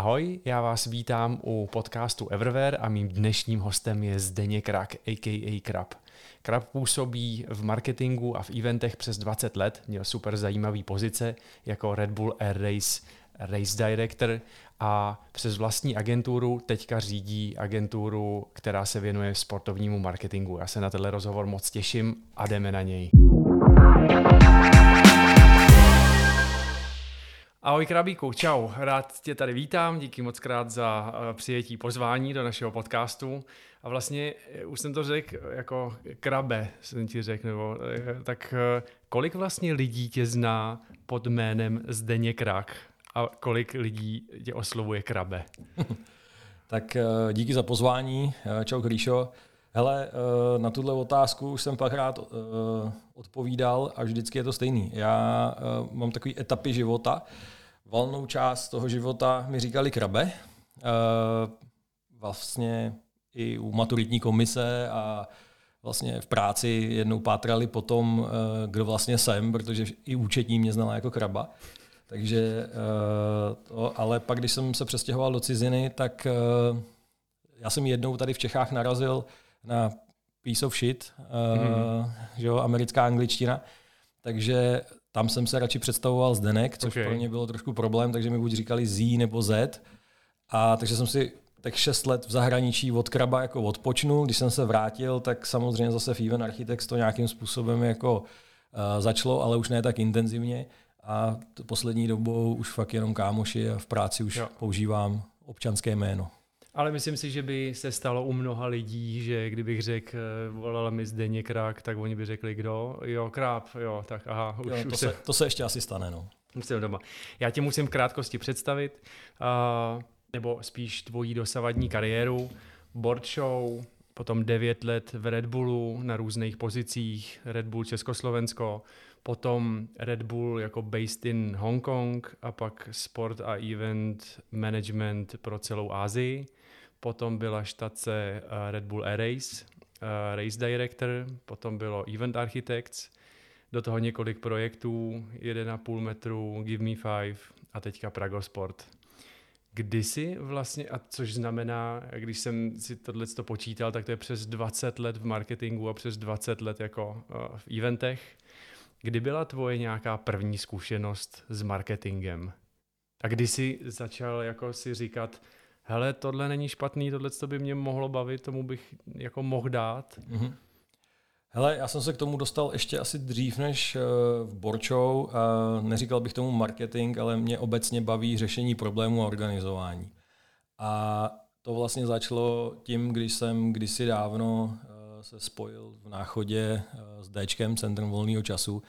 Ahoj, já vás vítám u podcastu Everware a mým dnešním hostem je Zdeněk Krak, a.k.a. Krab. Krab působí v marketingu a v eventech přes 20 let, měl super zajímavý pozice jako Red Bull Air Race Race Director a přes vlastní agenturu teďka řídí agenturu, která se věnuje sportovnímu marketingu. Já se na tenhle rozhovor moc těším a jdeme na něj. Ahoj Krabíku, čau, rád tě tady vítám, díky moc krát za eh, přijetí pozvání do našeho podcastu. A vlastně, eh, už jsem to řekl, jako krabe jsem ti řekl, nebo eh, tak kolik vlastně lidí tě zná pod jménem Zdeněk Krak a kolik lidí tě oslovuje krabe? tak díky za pozvání, čau Kríšo. Hele, na tuhle otázku už jsem párkrát odpovídal a vždycky je to stejný. Já mám takové etapy života, valnou část toho života mi říkali krabe. Vlastně i u maturitní komise a vlastně v práci jednou pátrali potom, e, kdo vlastně jsem, protože i účetní mě znala jako kraba. Takže to, ale pak, když jsem se přestěhoval do ciziny, tak já jsem jednou tady v Čechách narazil na piece of shit, mm. že jo, americká angličtina, takže tam jsem se radši představoval Zdenek, což okay. pro mě bylo trošku problém, takže mi buď říkali Z nebo Z. A takže jsem si tak šest let v zahraničí od kraba jako odpočnul. Když jsem se vrátil, tak samozřejmě zase v Even Architects to nějakým způsobem jako uh, začalo, ale už ne tak intenzivně. A poslední dobou už fakt jenom kámoši a v práci už jo. používám občanské jméno. Ale myslím si, že by se stalo u mnoha lidí, že kdybych řekl, eh, volala mi Zdeněk Krák, tak oni by řekli, kdo? Jo, Kráp, jo, tak aha. Už, jo, to, už se, to se ještě asi stane, no. Musím doma. Já tě musím v krátkosti představit, uh, nebo spíš tvojí dosavadní kariéru. Board show, potom 9 let v Red Bullu na různých pozicích, Red Bull Československo, potom Red Bull jako based in Hongkong a pak sport a event management pro celou Asii potom byla štace eh, Red Bull Air Race, eh, Race Director, potom bylo Event Architects, do toho několik projektů, 1,5 metru, Give Me Five a teďka Pragosport. Kdysi vlastně, a což znamená, když jsem si tohle to počítal, tak to je přes 20 let v marketingu a přes 20 let jako eh, v eventech. Kdy byla tvoje nějaká první zkušenost s marketingem? A kdy jsi začal jako si říkat, hele, tohle není špatný, tohle by mě mohlo bavit, tomu bych jako mohl dát. Mm-hmm. Hele, já jsem se k tomu dostal ještě asi dřív než uh, v Borčou. Neříkal bych tomu marketing, ale mě obecně baví řešení problémů a organizování. A to vlastně začalo tím, když jsem kdysi dávno uh, se spojil v náchodě uh, s Dčkem, Centrum volného času,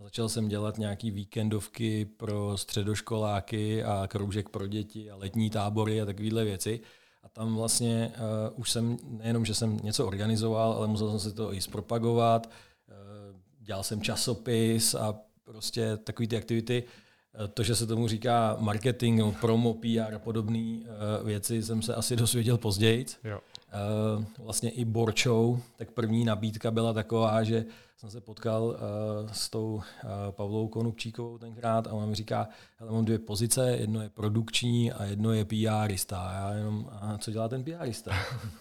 Začal jsem dělat nějaký víkendovky pro středoškoláky a kroužek pro děti a letní tábory a takovéhle věci. A tam vlastně uh, už jsem, nejenom, že jsem něco organizoval, ale musel jsem si to i zpropagovat. Uh, dělal jsem časopis a prostě takové ty aktivity. Uh, to, že se tomu říká marketing, promo, PR a podobné uh, věci, jsem se asi dosvěděl později. Jo. Uh, vlastně i Borčou, tak první nabídka byla taková, že jsem se potkal uh, s tou uh, Pavlou Konupčíkovou tenkrát a ona mi říká, hele, mám dvě pozice, jedno je produkční a jedno je PRista. A já jenom, a co dělá ten PRista?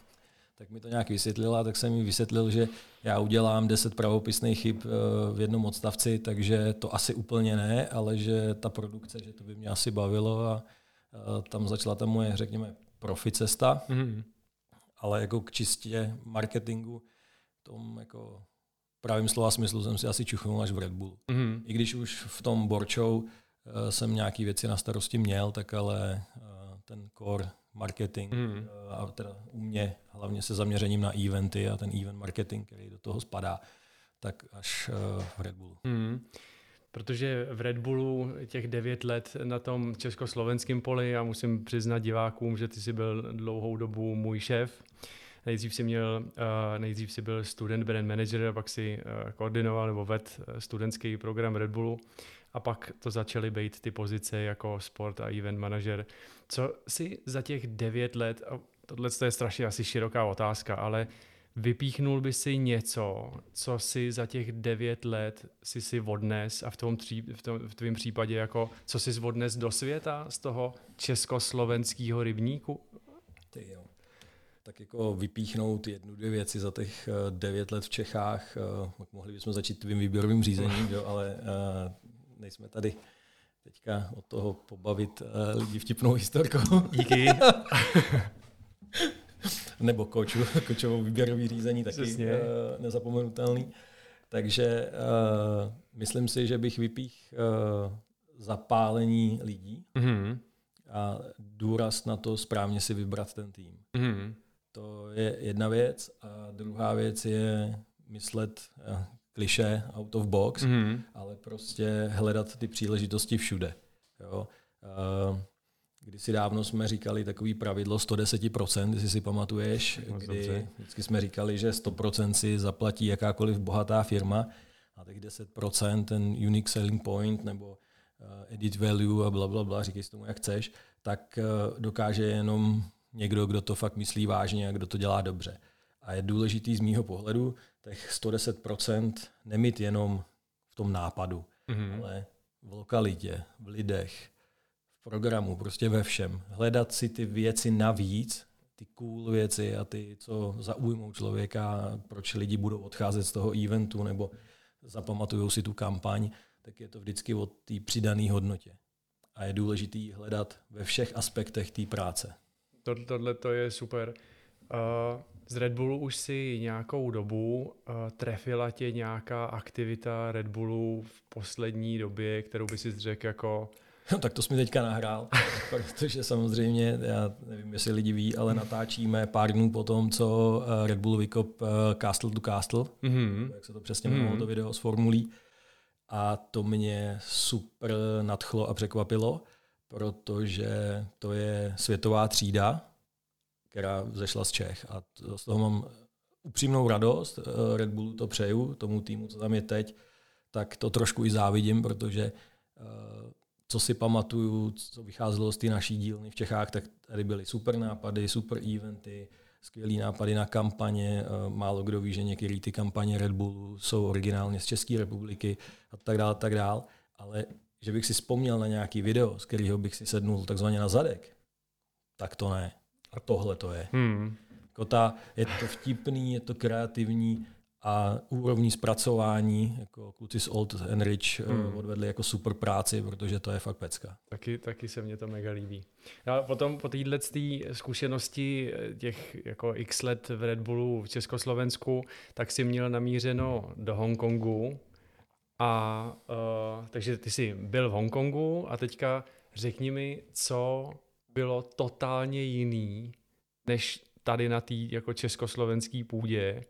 tak mi to nějak vysvětlila, tak jsem mi vysvětlil, že já udělám 10 pravopisných chyb v jednom odstavci, takže to asi úplně ne, ale že ta produkce, že to by mě asi bavilo a tam začala ta moje, řekněme, profi cesta. Mm-hmm. Ale jako k čistě marketingu, tom jako pravým slova smyslu jsem si asi čuchnul až v Red Bull. Mm-hmm. I když už v tom Borčou uh, jsem nějaký věci na starosti měl, tak ale uh, ten core marketing mm-hmm. uh, a teda u mě hlavně se zaměřením na eventy a ten event marketing, který do toho spadá, tak až uh, v Red Bullu. Mm-hmm. Protože v Red Bullu těch devět let na tom československém poli, já musím přiznat divákům, že ty jsi byl dlouhou dobu můj šéf, Nejdřív si měl, uh, nejdřív si byl student brand manager, a pak si uh, koordinoval nebo ved eh, studentský program Red Bullu a pak to začaly být ty pozice jako sport a event manager. Co si za těch devět let, a tohle je strašně asi široká otázka, ale vypíchnul by si něco, co si za těch devět let si si odnes a v tom, tří, v, tom v tvém případě jako, co si odnes do světa z toho československého rybníku? Ty jo. Tak jako vypíchnout jednu, dvě věci za těch eh, devět let v Čechách, eh, mohli bychom začít tvým výběrovým řízením, jo, ale eh, nejsme tady teďka od toho pobavit lidi vtipnou historkou. Díky. nebo koču, kočovou výběrový řízení taky Přesně. uh, nezapomenutelný. Takže uh, myslím si, že bych vypích uh, zapálení lidí mm-hmm. a důraz na to správně si vybrat ten tým. Mm-hmm. To je jedna věc. A druhá věc je myslet uh, kliše out of box, mm-hmm. ale prostě hledat ty příležitosti všude. Jo? Uh, Kdysi dávno jsme říkali takový pravidlo 110%, jestli si pamatuješ, kdy vždycky jsme říkali, že 100% si zaplatí jakákoliv bohatá firma a tak 10% ten unique selling point nebo uh, edit value a bla, bla, bla, říkej si tomu, jak chceš, tak uh, dokáže jenom někdo, kdo to fakt myslí vážně a kdo to dělá dobře. A je důležitý z mýho pohledu těch 110% nemít jenom v tom nápadu, mm-hmm. ale v lokalitě, v lidech, programu, prostě ve všem. Hledat si ty věci navíc, ty cool věci a ty, co zaujmou člověka, proč lidi budou odcházet z toho eventu nebo zapamatujou si tu kampaň, tak je to vždycky o té přidané hodnotě. A je důležitý hledat ve všech aspektech té práce. Tohle to je super. Uh, z Red Bullu už si nějakou dobu uh, trefila tě nějaká aktivita Red Bullu v poslední době, kterou by si řekl jako No, tak to jsi mi teďka nahrál, protože samozřejmě, já nevím, jestli lidi ví, ale natáčíme pár dnů po tom, co eh, Red Bull vykop eh, Castle to Castle, mm-hmm. jak se to přesně jmenovalo, mm-hmm. to video s formulí. A to mě super nadchlo a překvapilo, protože to je světová třída, která zešla z Čech. A to, z toho mám upřímnou radost. Eh, Red Bullu to přeju, tomu týmu, co tam je teď, tak to trošku i závidím, protože co si pamatuju, co vycházelo z té naší dílny v Čechách, tak tady byly super nápady, super eventy, skvělý nápady na kampaně. Eh, málo kdo ví, že některé ty kampaně Red Bullu jsou originálně z České republiky a tak dále, tak dále. Ale že bych si vzpomněl na nějaký video, z kterého bych si sednul takzvaně na zadek, tak to ne. A tohle to je. Hmm. Jako ta, je to vtipný, je to kreativní, a úrovní zpracování, jako kluci z Old Enrich eh, hmm. odvedli jako super práci, protože to je fakt pecka. Taky, taky se mně to mega líbí. A potom po téhle zkušenosti eh, těch jako x let v Red Bullu v Československu, tak si měl namířeno do Hongkongu. A uh, takže ty jsi byl v Hongkongu a teďka řekni mi, co bylo totálně jiný, než tady na té jako československé půdě,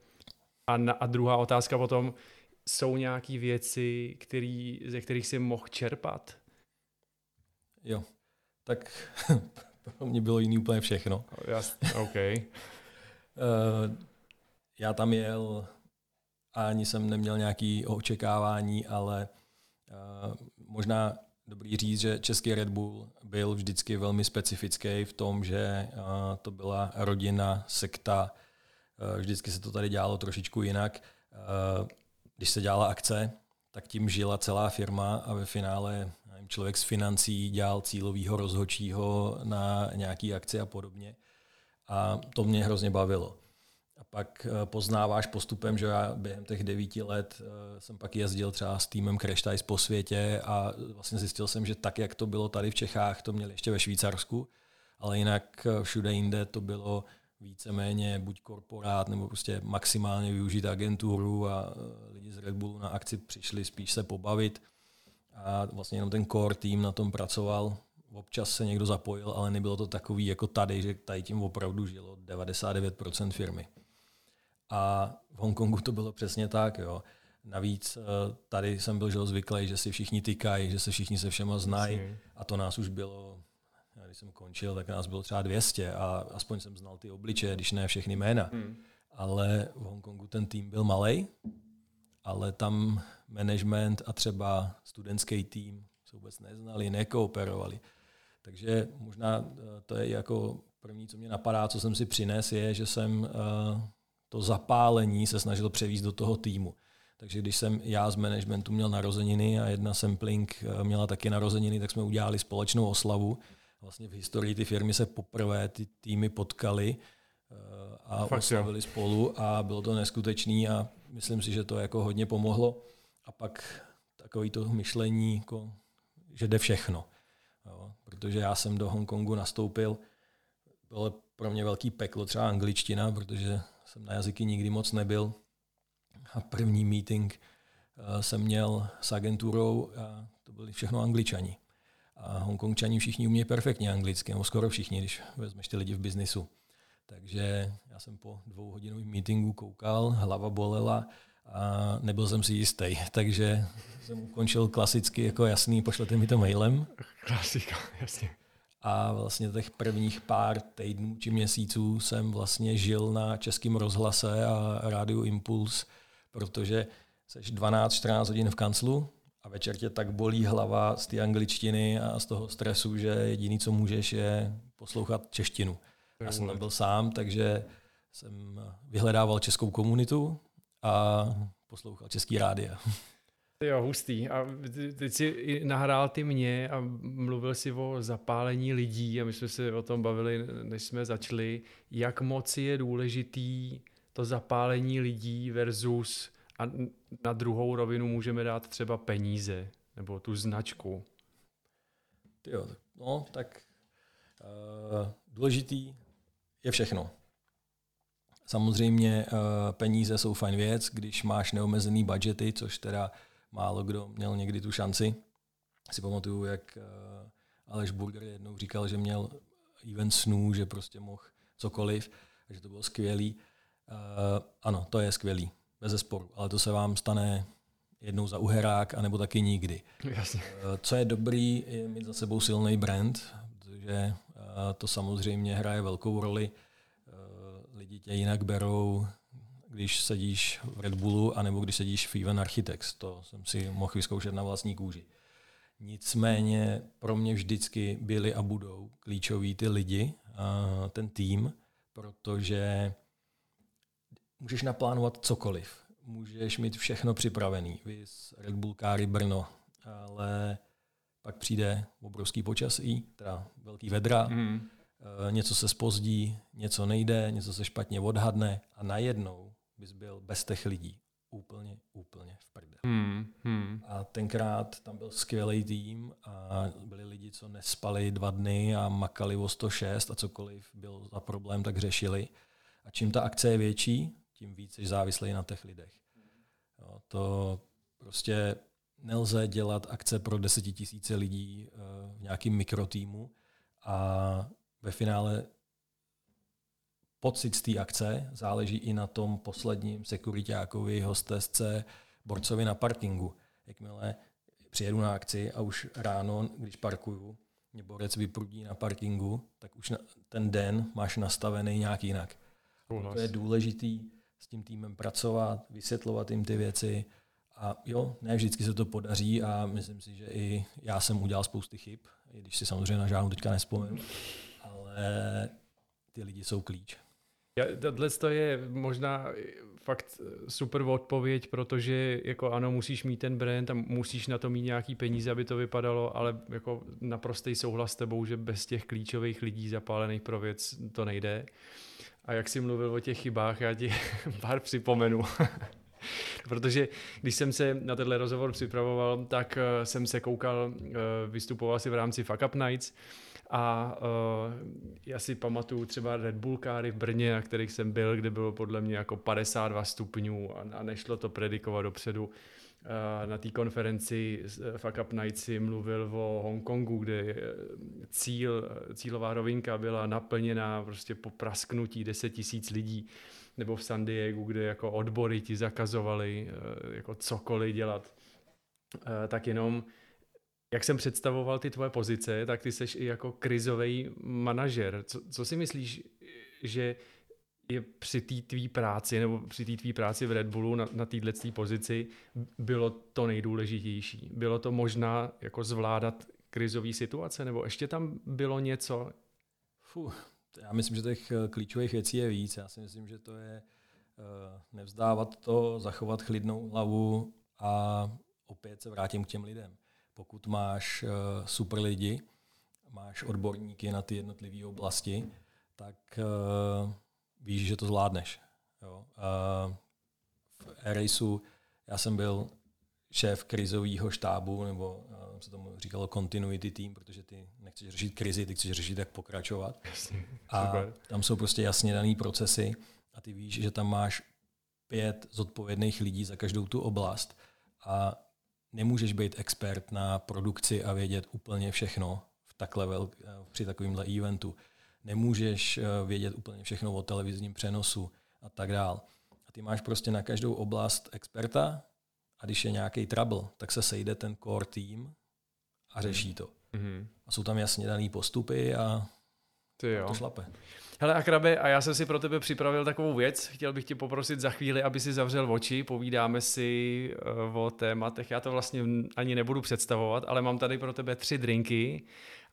a, na, a druhá otázka potom, jsou nějaké věci, který, ze kterých si mohl čerpat? Jo, tak pro mě bylo jiný úplně všechno. Jasně, OK. uh, já tam jel a ani jsem neměl nějaké očekávání, ale uh, možná dobrý říct, že český Red Bull byl vždycky velmi specifický v tom, že uh, to byla rodina, sekta, Eh, vždycky se to tady dělalo trošičku jinak. Eh, když se dělala akce, tak tím žila celá firma a ve finále nevím, člověk z financí dělal cílového rozhočího na nějaký akci a podobně. A to mě hrozně bavilo. A pak eh, poznáváš postupem, že já během těch devíti let jsem pak jezdil třeba s týmem Crash Ties po světě a vlastně zjistil jsem, že tak, jak to bylo tady v Čechách, to měli ještě ve Švýcarsku, ale jinak všude jinde to bylo víceméně buď korporát nebo prostě maximálně využít agenturu a e, lidi z Red Bullu na akci přišli spíš se pobavit a vlastně jenom ten core tým na tom pracoval. Občas se někdo zapojil, ale nebylo to takový jako tady, že tady tím opravdu žilo 99% firmy. A v Hongkongu to bylo přesně tak. Jo. Navíc e, tady jsem byl žil zvyklý, že si všichni tykají, že se všichni se všema znají a to nás už bylo když jsem končil, tak nás bylo třeba 200 a aspoň jsem znal ty obličeje, když ne všechny jména. Hmm. Ale v Hongkongu ten tým byl malý, ale tam management a třeba studentský tým se vůbec neznali, nekooperovali. Takže možná eh, to je jako první, co mě napadá, co jsem si přines, je, že jsem uh, to zapálení se snažil převízt do toho týmu. Takže když jsem já z managementu měl narozeniny a jedna sampling eh, měla taky narozeniny, tak jsme udělali společnou oslavu. Vlastně v historii ty firmy se poprvé ty týmy potkali eh, a Fakt oslavili jo. spolu a bylo to neskutečný a myslím si, že to jako hodně pomohlo. A pak takový to myšlení, jako, že jde všechno. Jo, protože já jsem do Hongkongu nastoupil, bylo pro mě velký peklo třeba angličtina, protože jsem na jazyky nikdy moc nebyl. A první meeting eh, jsem měl s agenturou a to byli všechno angličani. A hongkongčani všichni umějí perfektně anglicky, nebo skoro všichni, když vezmeš ty lidi v biznisu. Takže já jsem po dvouhodinovém meetingu koukal, hlava bolela a nebyl jsem si jistý, takže jsem ukončil klasicky jako jasný, pošlete mi to mailem. Klasika, jasně. A vlastně těch prvních pár týdnů či měsíců jsem vlastně žil na českém rozhlase a rádiu Impuls, protože seš 12-14 hodin v kanclu a večer tě tak bolí hlava z té angličtiny a z toho stresu, že jediný, co můžeš, je poslouchat češtinu. Já jsem tam byl sám, takže jsem vyhledával českou komunitu a poslouchal český rádia. Jo, hustý. A teď si nahrál ty mě a mluvil si o zapálení lidí a my jsme se o tom bavili, než jsme začali, jak moc je důležitý to zapálení lidí versus a na druhou rovinu můžeme dát třeba peníze nebo tu značku. Jo, no tak uh, důležitý je všechno. Samozřejmě uh, peníze jsou fajn věc, když máš neomezený budgety, což teda málo kdo měl někdy tu šanci. Si pamatuju, jak uh, Aleš Burger jednou říkal, že měl event snů, že prostě mohl cokoliv, že to bylo skvělý. Uh, ano, to je skvělý, bez zesporu, ale to se vám stane jednou za uherák, anebo taky nikdy. Jasně. Uh, co je dobrý, je mít za sebou silný brand, protože uh, to samozřejmě hraje velkou roli. Uh, lidi tě jinak berou, když sedíš v Red Bullu, anebo když sedíš v Even Architects. To jsem si mohl vyzkoušet na vlastní kůži. Nicméně pro mě vždycky byli a budou klíčoví ty lidi, ten tým, protože můžeš naplánovat cokoliv. Můžeš mít všechno připravený. Vy z Red Bull Káry Brno, ale pak přijde obrovský počasí, teda velký vedra, mm. něco se spozdí, něco nejde, něco se špatně odhadne a najednou bys byl bez těch lidí úplně, úplně v prdě. Hmm, hmm. A tenkrát tam byl skvělý tým a byli lidi, co nespali dva dny a makali o 106 a cokoliv byl za problém, tak řešili. A čím ta akce je větší, tím víc jsi závislý na těch lidech. Jo, to prostě nelze dělat akce pro desetitisíce lidí eh, v nějakém mikrotýmu a ve finále pocit z té akce záleží i na tom posledním sekuritákovi, hostesce, borcovi na parkingu. Jakmile přijedu na akci a už ráno, když parkuju, mě borec vyprudí na parkingu, tak už na, ten den máš nastavený nějak jinak. To je důležitý s tím týmem pracovat, vysvětlovat jim ty věci. A jo, ne vždycky se to podaří a myslím si, že i já jsem udělal spousty chyb, i když si samozřejmě na žádnou teďka nespomenu, ale ty lidi jsou klíč. Tohle to je možná fakt super odpověď, protože jako ano, musíš mít ten brand a musíš na to mít nějaký peníze, aby to vypadalo, ale jako naprostý souhlas s tebou, že bez těch klíčových lidí zapálených pro věc to nejde. A jak jsi mluvil o těch chybách, já ti pár připomenu. Protože když jsem se na tenhle rozhovor připravoval, tak eh, jsem se koukal, eh, vystupoval si v rámci Fuck Up Nights a uh, já si pamatuju třeba Red Bull káry v Brně, na kterých jsem byl, kde bylo podle mě jako 52 stupňů a, a nešlo to predikovat dopředu. Na té konferenci Fuck Up Nights si mluvil o Hongkongu, kde cíl, cílová rovinka byla naplněná prostě po prasknutí 10 tisíc lidí nebo v San Diego, kde jako odbory ti zakazovali jako cokoliv dělat. Tak jenom jak jsem představoval ty tvoje pozice, tak ty seš i jako krizový manažer. Co, co si myslíš, že je při té tvý práci nebo při té tvý práci v Red Bullu na, na této pozici bylo to nejdůležitější? Bylo to možná jako zvládat krizové situace nebo ještě tam bylo něco? Fuh, já myslím, že těch eh, klíčových věcí je víc. Já si myslím, že to je nevzdávat to, zachovat chlidnou hlavu a opět se vrátím k těm lidem. Pokud máš super lidi, máš odborníky na ty jednotlivé oblasti, tak víš, že to zvládneš. Jo. v Eraseu já jsem byl šéf krizového štábu, nebo se tomu říkalo continuity team, protože ty nechceš řešit krizi, ty chceš řešit, jak pokračovat. Jasně, a tam jsou prostě jasně dané procesy a ty víš, že tam máš pět zodpovědných lidí za každou tu oblast a nemůžeš být expert na produkci a vědět úplně všechno v takhle vel, při takovémhle eventu. Nemůžeš eh, vědět úplně všechno o televizním přenosu a tak dál. A ty máš prostě na každou oblast experta a když je nějaký trouble, tak se sejde ten core team a řeší to. Mm-hmm. A jsou tam jasně daný postupy a Ty jo. to šlape. Hele Akrabe, a já jsem si pro tebe připravil takovou věc. Chtěl bych tě poprosit za chvíli, aby si zavřel oči, povídáme si uh, o tématech. Já to vlastně ani nebudu představovat, ale mám tady pro tebe tři drinky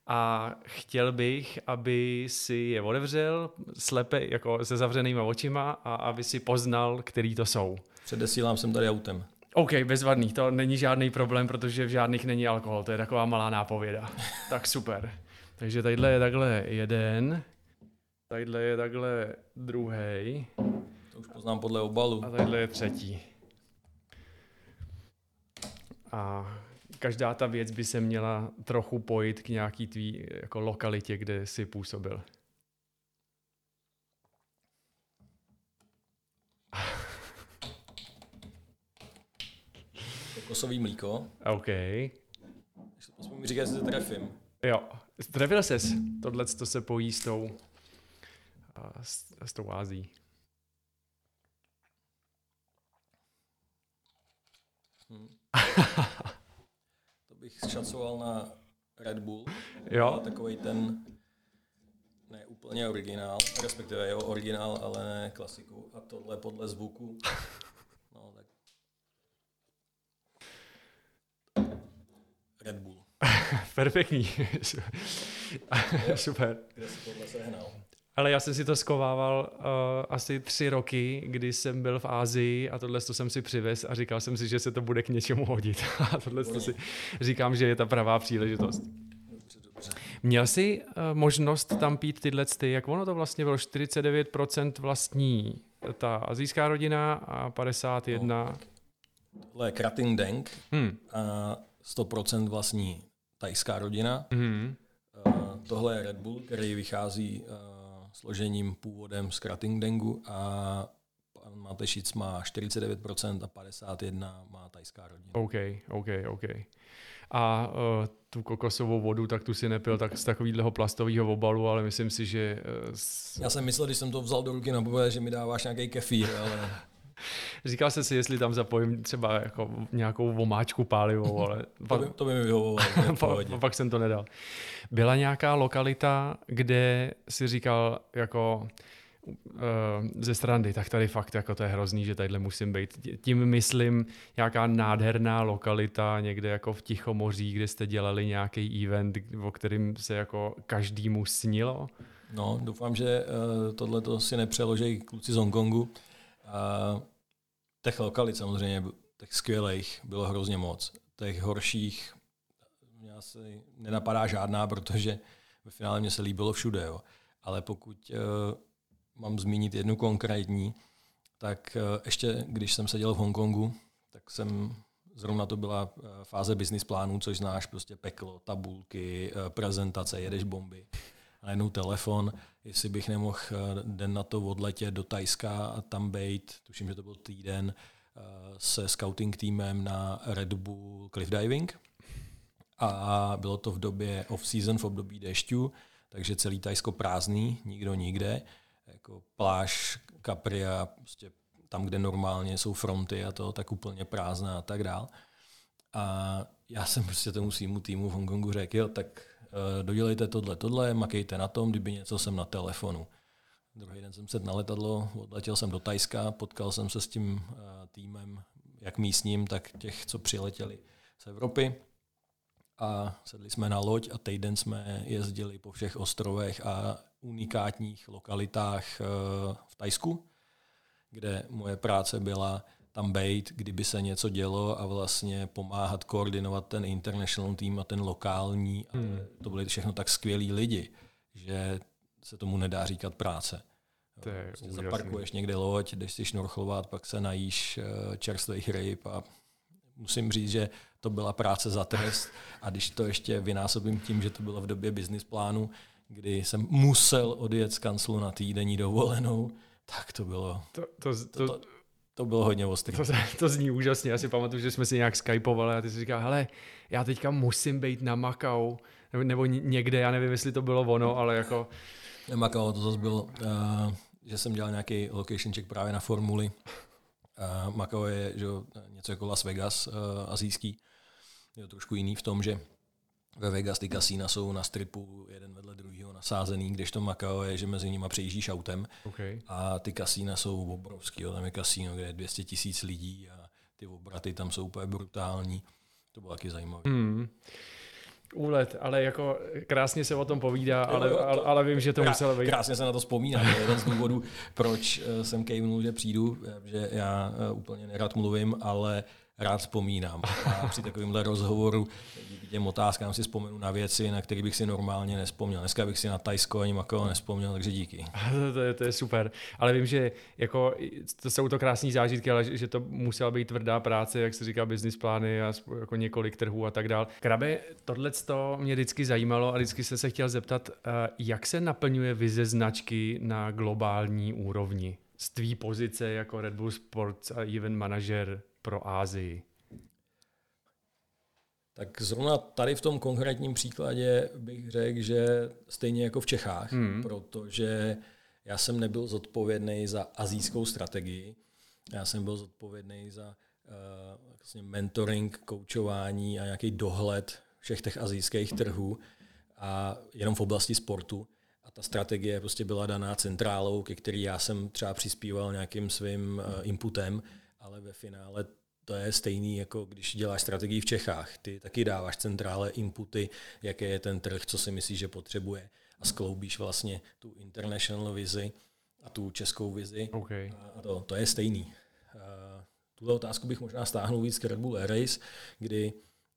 a chtěl bych, aby si je otevřel slepe, jako se zavřenýma očima a aby si poznal, který to jsou. Předesílám jsem tady autem. OK, bezvadný, to není žádný problém, protože v žádných není alkohol, to je taková malá nápověda. tak super. Takže tadyhle je takhle jeden, tadyhle je takhle druhý. To už poznám podle obalu. A tadyhle je třetí. A každá ta věc by se měla trochu pojít k nějaký tvý jako lokalitě, kde jsi působil. kokosový mlíko. OK. Aspoň mi říká, že se trefím. Jo, trefil ses. Tohle to se pojí s tou, s, s tou Ázií. Hmm. šacoval na Red Bull. Jo. Takový ten ne úplně originál, respektive jeho originál, ale ne klasiku. A tohle podle zvuku Red Bull. Perfektní. Super. Kde jsi tohle sehnal? Ale já jsem si to skovával uh, asi tři roky, kdy jsem byl v Ázii a tohle to jsem si přivez a říkal jsem si, že se to bude k něčemu hodit. a tohle to si říkám, že je ta pravá příležitost. Měl jsi uh, možnost tam pít tyhle ty, jak ono to vlastně bylo, 49% vlastní ta azijská rodina a 51... No, tohle je Krating Deng. Hmm. A 100% vlastní tajská rodina. Mm-hmm. Uh, tohle je Red Bull, který vychází uh, složením původem z Kratingdengu a pan Matešic má 49% a 51% má tajská rodina. OK, OK, OK. A uh, tu kokosovou vodu, tak tu si nepil tak z takového plastového obalu, ale myslím si, že... Uh, s... Já jsem myslel, když jsem to vzal do ruky na poprvé, že mi dáváš nějaký kefír, ale... Říkal jsem si, jestli tam zapojím třeba jako nějakou vomáčku pálivou, ale to, by, to by mi vyhovovalo. pak, pak jsem to nedal. Byla nějaká lokalita, kde si říkal jako uh, ze strany, tak tady fakt jako to je hrozný, že tadyhle musím být. Tím myslím nějaká nádherná lokalita někde jako v Tichomoří, kde jste dělali nějaký event, o kterým se jako každému snilo. No, doufám, že uh, tohle to si nepřeloží kluci z Hongkongu. Uh, těch lokalit samozřejmě, těch skvělých, bylo hrozně moc. Těch horších mě asi nenapadá žádná, protože ve finále mě se líbilo všude. Jo. Ale pokud uh, mám zmínit jednu konkrétní, tak uh, ještě když jsem seděl v Hongkongu, tak jsem zrovna to byla eh, fáze business plánů, což znáš, prostě peklo, tabulky, prezentace, jedeš bomby a jednou telefon, jestli bych nemohl eh, den na to odletět do Tajska a tam být, tuším, že to byl týden, eh, se scouting týmem na Red Bull Cliff Diving. A bylo to v době off-season, v období dešťů, takže celý Tajsko prázdný, nikdo nikde. Jako pláž, Capria, prostě tam, kde normálně jsou fronty a to, tak úplně prázdná a tak dál. A já jsem prostě tomu svýmu týmu v Hongkongu řekl, jo, tak dodělejte tohle, tohle, makejte na tom, kdyby něco jsem na telefonu. Druhý den jsem se na letadlo, odletěl jsem do Tajska, potkal jsem se s tím eh, týmem, jak místním, tak těch, co přiletěli z Evropy. A sedli jsme na loď a týden jsme jezdili po všech ostrovech a unikátních lokalitách eh, v Tajsku. kde moje práce byla tam být, kdyby se něco dělo a vlastně pomáhat koordinovat ten international tým a ten lokální. Hmm. A to byly všechno tak skvělí lidi, že se tomu nedá říkat práce. To je prostě zaparkuješ někde loď, jdeš si šnorchlovat, pak se najíš eh, čerstvých ryb a musím říct, že to byla práce za trest a když to ještě vynásobím tím, že to bylo v době business plánu, kdy jsem musel odjet z kanclu na týdenní dovolenou, tak to bylo... To, to, to, to, to bylo hodně ostrý. To, to zní úžasně. Já si pamatuju, že jsme si nějak skypovali a ty si říkal, hele, já teďka musím být na Makau, nebo, někde, já nevím, jestli to bylo ono, ale jako... Makau to zase bylo, uh, že jsem dělal nějaký location check právě na formuli. Uh, Makau je že, něco jako Las Vegas, uh, azijský. Je to trošku jiný v tom, že ve Vegas ty kasína jsou na stripu jeden vedle druhého nasázený, kdežto Macao je, že mezi nimi přejíždíš autem. Okay. A ty kasína jsou obrovský. Jo. Tam je kasíno, kde je 200 tisíc lidí a ty obraty tam jsou úplně brutální. To bylo taky zajímavé. Hmm. Úlet, ale jako krásně se o tom povídá, ale, jo, to, ale, ale vím, že to krá, muselo být. Krásně se na to vzpomínám. To je jeden z důvodů, proč eh, jsem kejvnul, že přijdu, eh, že já eh, úplně nerad mluvím, ale rád vzpomínám. A při takovémhle rozhovoru díky těm otázkám si vzpomenu na věci, na které bych si normálně nespomněl. Dneska bych si na Tajsko ani Makao nespomněl, takže díky. To je, to je super. Ale vím, že jako, to jsou to krásné zážitky, ale že to musela být tvrdá práce, jak se říká, business plány a jako několik trhů a tak dál. Krabe, tohle mě vždycky zajímalo a vždycky jsem se chtěl zeptat, eh, jak se naplňuje vize značky na globální úrovni? Z tvý pozice jako Red Bull Sports a event manager pro Ázii? Tak zrovna tady v tom konkrétním příkladě bych řekl, že stejně jako v Čechách, hmm. protože já jsem nebyl zodpovědný za azijskou strategii, já jsem byl zodpovědný za uh, vlastně mentoring, koučování a nějaký dohled všech těch azijských trhů a jenom v oblasti sportu. A ta strategie prostě byla daná centrálou, ke který já jsem třeba přispíval nějakým svým uh, inputem, ale ve finále to je stejný, jako když děláš strategii v Čechách. Ty taky dáváš centrále inputy, jaké je ten trh, co si myslíš, že potřebuje a skloubíš vlastně tu international vizi a tu českou vizi. Okay. A to, to je stejný. Tuhle otázku bych možná stáhnul víc k Red Bull Air Race, kdy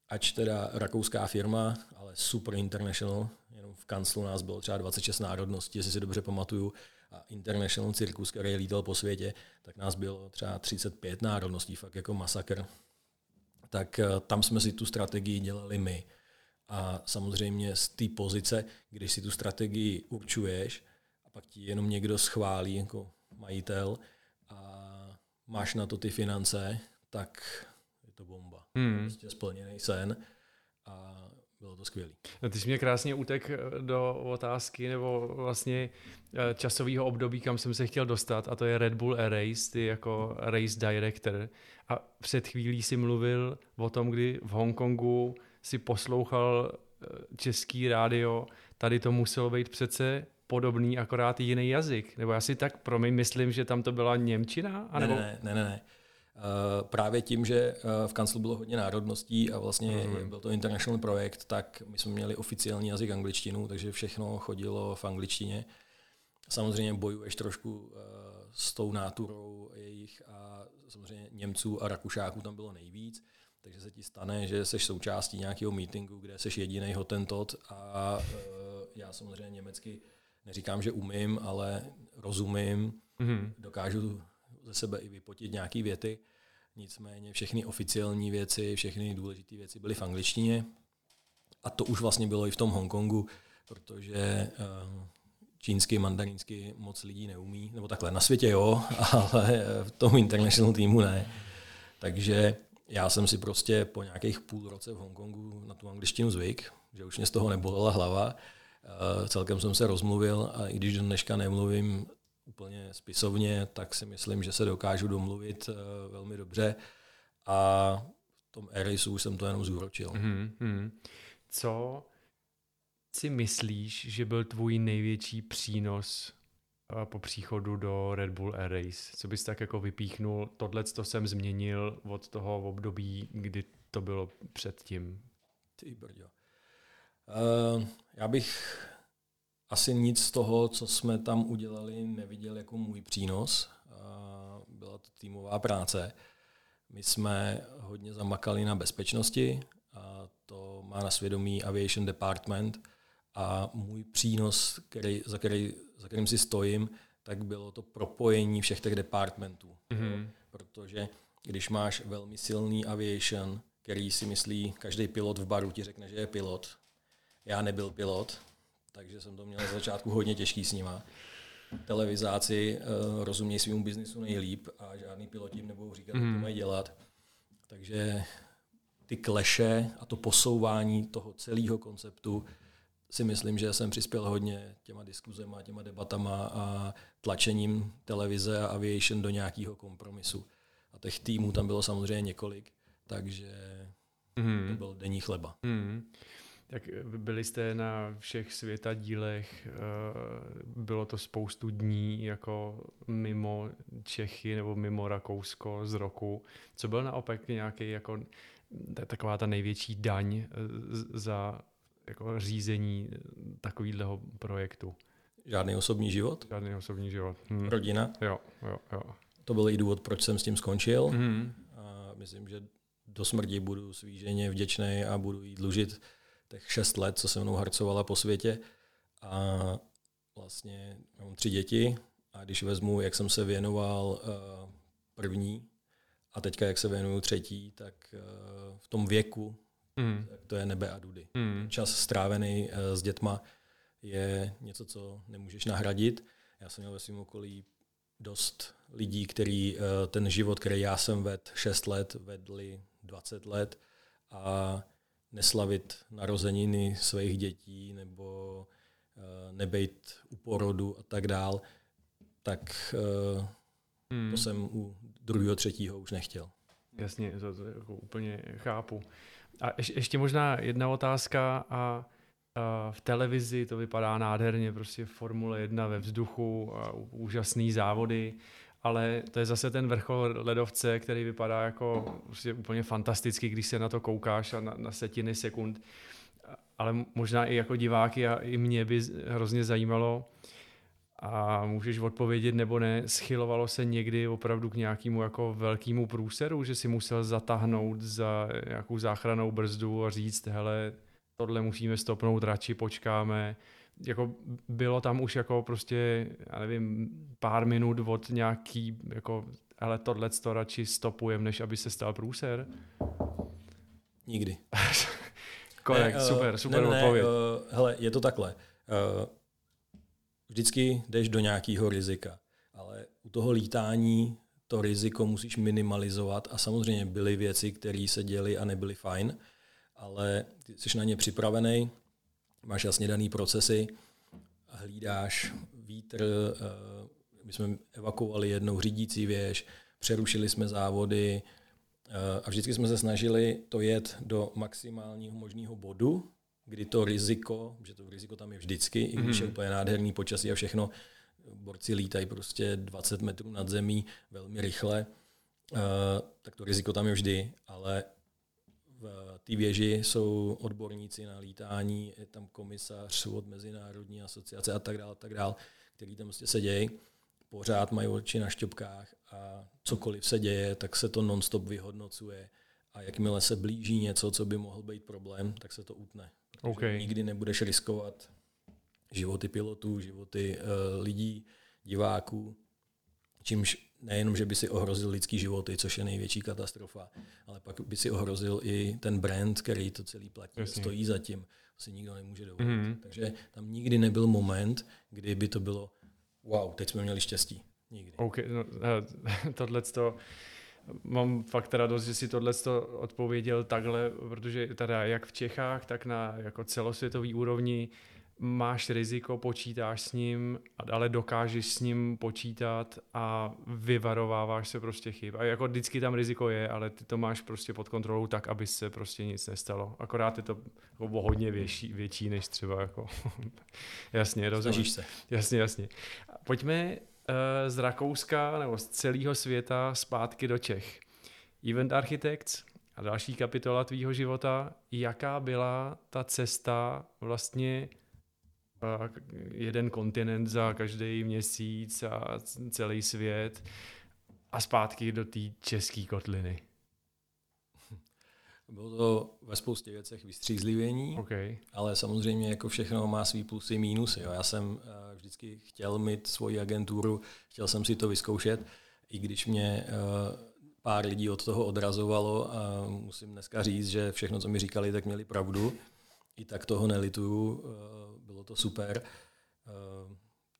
ač teda rakouská firma, ale super international, jenom v kanclu nás bylo třeba 26 národností, jestli si dobře pamatuju, a International Circus, který lítal po světě, tak nás bylo třeba 35 národností, fakt jako masakr. Tak eh, tam jsme si tu strategii dělali my. A samozřejmě z té pozice, když si tu strategii určuješ a pak ti jenom někdo schválí jako majitel a máš na to ty finance, tak je to bomba. Hmm. Prostě splněný sen a bylo to skvělé. No, ty jsi mě krásně utek eh, do otázky nebo vlastně eh, časového období, kam jsem se chtěl dostat a to je Red Bull Air Race, ty jako race director. A před chvílí si mluvil o tom, kdy v Hongkongu si poslouchal eh, český rádio, tady to muselo být přece podobný, akorát jiný jazyk. Nebo já si tak pro mě myslím, že tam to byla Němčina? Anebo... Ne, ne, ne, ne. Eh, právě tím, že eh, v kanclu bylo hodně národností a vlastně mm. byl to international projekt, tak my jsme měli oficiální jazyk angličtinu, takže všechno chodilo v angličtině. Samozřejmě bojuješ trošku eh, s tou náturou jejich a samozřejmě Němců a Rakušáků tam bylo nejvíc, takže se ti stane, že jsi součástí nějakého meetingu, kde jsi jediný hotentot a já samozřejmě německy neříkám, že umím, ale rozumím, mm. dokážu ze sebe i vypotit nějaké věty. Nicméně všechny oficiální věci, všechny důležité věci byly v angličtině. A to už vlastně bylo i v tom Hongkongu, protože eh, čínsky, mandarínsky moc lidí neumí, nebo takhle na světě jo, ale v tom international týmu ne. Takže já jsem si prostě po nějakých půl roce v Hongkongu na tu angličtinu zvyk, že už mě z toho nebolela hlava. Eh, celkem jsem se rozmluvil a i když dneška nemluvím úplně spisovně, tak si myslím, že se dokážu domluvit uh, velmi dobře a v tom Erisu už jsem to jenom zúročil. Mm-hmm. Co si myslíš, že byl tvůj největší přínos uh, po příchodu do Red Bull Air Race? Co bys tak jako vypíchnul? Tohle to jsem změnil od toho období, kdy to bylo předtím. Ty brďo. Uh, já bych asi nic z toho, co jsme tam udělali, neviděl jako můj přínos. byla to týmová práce. My jsme hodně zamakali na bezpečnosti, a to má na svědomí Aviation Department a můj přínos, který, za, který, za kterým si stojím, tak bylo to propojení všech těch departmentů. Mm-hmm. Protože když máš velmi silný aviation, který si myslí, každý pilot v baru ti řekne, že je pilot. Já nebyl pilot, takže jsem to měl na začátku hodně těžký s nima. Televizáci uh, rozumějí svým biznisu nejlíp a žádný piloti jim nebudou říkat, mm. jak to mají dělat. Takže ty kleše a to posouvání toho celého konceptu si myslím, že jsem přispěl hodně těma diskuzema, těma debatama a tlačením televize a aviation do nějakého kompromisu. A těch týmů tam bylo samozřejmě několik, takže mm. to byl denní chleba. Mm. Tak byli jste na všech světa dílech, eh, bylo to spoustu dní jako mimo Čechy nebo mimo Rakousko z roku. Co byl naopak nějaký jako taková ta největší daň eh, za jako řízení takového projektu? Žádný osobní život? Žádný osobní život. Hm. Rodina? Jo, jo, jo. To byl i důvod, proč jsem s tím skončil. Mm. A myslím, že do smrti budu svíženě vděčný a budu jí dlužit těch šest let, co se mnou harcovala po světě. A vlastně mám tři děti a když vezmu, jak jsem se věnoval uh, první a teďka jak se věnuju třetí, tak uh, v tom věku mm. tak to je nebe a dudy. Mm. Čas strávený uh, s dětma je něco, co nemůžeš nahradit. Já jsem měl ve svém okolí dost lidí, který ten život, který já jsem vedl 6 let, vedli 20 let a neslavit narozeniny svých dětí nebo uh, nebejt u porodu a tak dál, tak uh, hmm. to jsem u druhého, třetího už nechtěl. Jasně, to, to jako úplně chápu. A ješ, ještě možná jedna otázka a, v televizi to vypadá nádherně, prostě Formule 1 ve vzduchu, a úžasný závody ale to je zase ten vrchol ledovce, který vypadá jako prostě úplně fantasticky, když se na to koukáš a na, na setiny sekund. Ale možná i jako diváky a i mě by hrozně zajímalo, a můžeš odpovědět nebo ne, schylovalo se někdy opravdu k nějakému jako velkému průseru, že si musel zatáhnout za nějakou záchranou brzdu a říct, hele, tohle musíme stopnout, radši počkáme, jako bylo tam už jako prostě, já nevím, pár minut od nějaký, jako, ale tohle to radši stopujem, než aby se stal průser? Nikdy. Korekt, ne, super, super ne, ne, odpověď. Uh, hele, je to takhle. Uh, vždycky jdeš do nějakého rizika, ale u toho lítání to riziko musíš minimalizovat a samozřejmě byly věci, které se děly a nebyly fajn, ale ty jsi na ně připravený, máš jasně daný procesy, hlídáš vítr, eh, my jsme evakuovali jednou řídící věž, přerušili jsme závody eh, a vždycky jsme se snažili to jet do maximálního možného bodu, kdy to riziko, že to riziko tam je vždycky, i když je mhm. úplně nádherný počasí a všechno, borci lítají prostě 20 metrů nad zemí velmi rychle, uh, tak to riziko tam je vždy, ale v té věži jsou odborníci na lítání, je tam komisař od Mezinárodní asociace a tak dále, a tak dále, který tam prostě sedějí, pořád mají oči na šťopkách a cokoliv se děje, tak se to nonstop vyhodnocuje a jakmile se blíží něco, co by mohl být problém, tak se to utne. Okay. Nikdy nebudeš riskovat životy pilotů, životy uh, lidí, diváků, čímž nejenom, že by si ohrozil lidský životy, což je největší katastrofa, ale pak by si ohrozil i ten brand, který to celý platí, Jasně. stojí za tím. To si nikdo nemůže dovolit. Mm-hmm. Takže tam nikdy nebyl moment, kdy by to bylo wow, teď jsme měli štěstí. Nikdy. OK, no, tohle to mám fakt radost, že si tohle odpověděl takhle, protože teda jak v Čechách, tak na jako celosvětový úrovni máš riziko, počítáš s ním, ale dokážeš s ním počítat a vyvarováváš se prostě chyb. A jako vždycky tam riziko je, ale ty to máš prostě pod kontrolou tak, aby se prostě nic nestalo. Akorát je to jako hodně větší, větší než třeba jako... jasně, rozumíš. se. Jasně, jasně. Pojďme uh, z Rakouska nebo z celého světa zpátky do Čech. Event Architects a další kapitola tvýho života. Jaká byla ta cesta vlastně jeden kontinent za každý měsíc a celý svět a zpátky do té české kotliny. Bylo to ve spoustě věcech vystřízlivění, okay. ale samozřejmě jako všechno má svý plusy, mínusy. Jo. Já jsem eh, vždycky chtěl mít svoji agenturu, chtěl jsem si to vyzkoušet, i když mě eh, pár lidí od toho odrazovalo a musím dneska říct, že všechno, co mi říkali, tak měli pravdu. I tak toho nelituju, eh, bylo to super.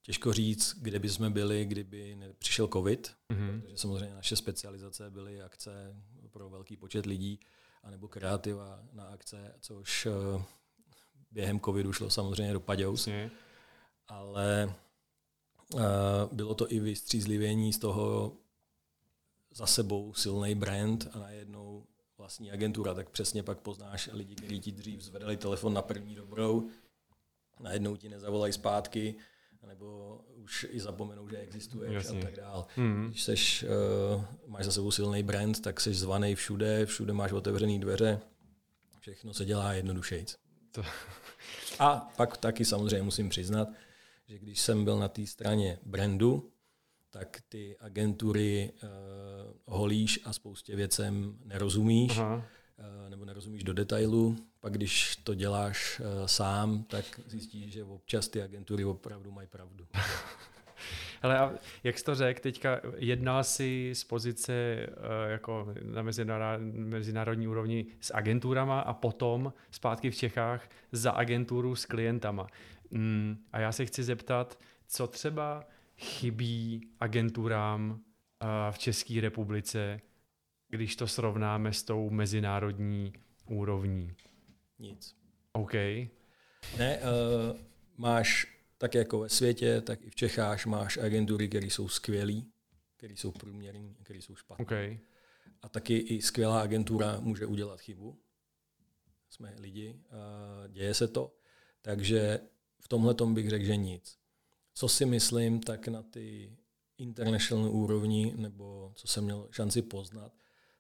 Těžko říct, kde by jsme byli, kdyby přišel covid, mm-hmm. protože samozřejmě naše specializace byly akce pro velký počet lidí, anebo kreativa na akce, což eh, během covidu šlo samozřejmě do paďous. Ale uh, bylo to i vystřízlivění z toho za sebou silný brand a najednou vlastní agentura, tak přesně pak poznáš lidi, kteří ti dřív zvedali telefon na první dobrou, najednou ti nezavolají zpátky, nebo už i zapomenou, že existuješ Jasně. a tak dál. Mm. Když seš, uh, máš za sebou silný brand, tak jsi zvaný všude, všude máš otevřené dveře, všechno se dělá jednodušejc. To. A pak taky samozřejmě musím přiznat, že když jsem byl na té straně brandu, tak ty agentury uh, holíš a spoustě věcem nerozumíš. Aha Eh, nebo nerozumíš do detailu, pak když to děláš uh, sám, tak zjistíš, že občas ty agentury opravdu mají pravdu. Ale a jak jsi to řekl, teďka jednal si z pozice uh, jako na mezinárodní úrovni s agenturama a potom zpátky v Čechách za agenturu s klientama. Mm, a já se chci zeptat, co třeba chybí agenturám uh, v České republice, když to srovnáme s tou mezinárodní úrovní? Nic. OK. Ne, uh, máš tak jako ve světě, tak i v Čechách máš agentury, které jsou skvělé, které jsou průměrné, které jsou špatné. Okay. A taky i skvělá agentura může udělat chybu. Jsme lidi, uh, děje se to. Takže v tomhle bych řekl, že nic. Co si myslím, tak na ty international úrovni, nebo co jsem měl šanci poznat,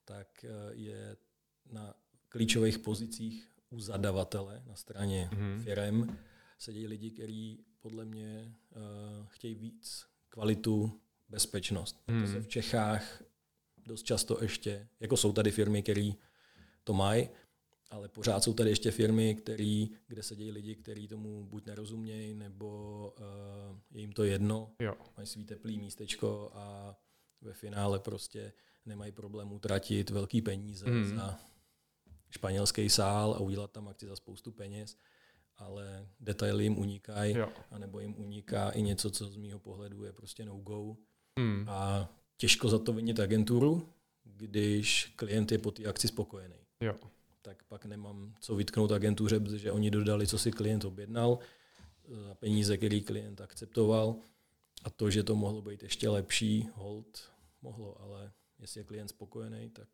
tak eh, je na klíčových pozicích u zadavatele na straně mm-hmm. firem sedí lidi, kteří podle mě uh, chtějí víc kvalitu, bezpečnost. Mm. To se v Čechách dost často ještě, jako jsou tady firmy, které to mají, ale pořád jsou tady ještě firmy, který, kde sedějí lidi, kteří tomu buď nerozumějí, nebo uh, je jim to jedno, jo. mají svý teplý místečko a ve finále prostě nemají problém utratit velký peníze mm. za španělský sál a udělat tam akci za spoustu peněz, ale detaily jim unikají, anebo jim uniká i něco, co z mýho pohledu je prostě no-go. Mm. A těžko za to vinit agenturu, když klient je po té akci spokojený. Jo. Tak pak nemám co vytknout agentuře, protože oni dodali, co si klient objednal, za peníze, který klient akceptoval. A to, že to mohlo být ještě lepší, hold, mohlo, ale jestli je klient spokojený, tak...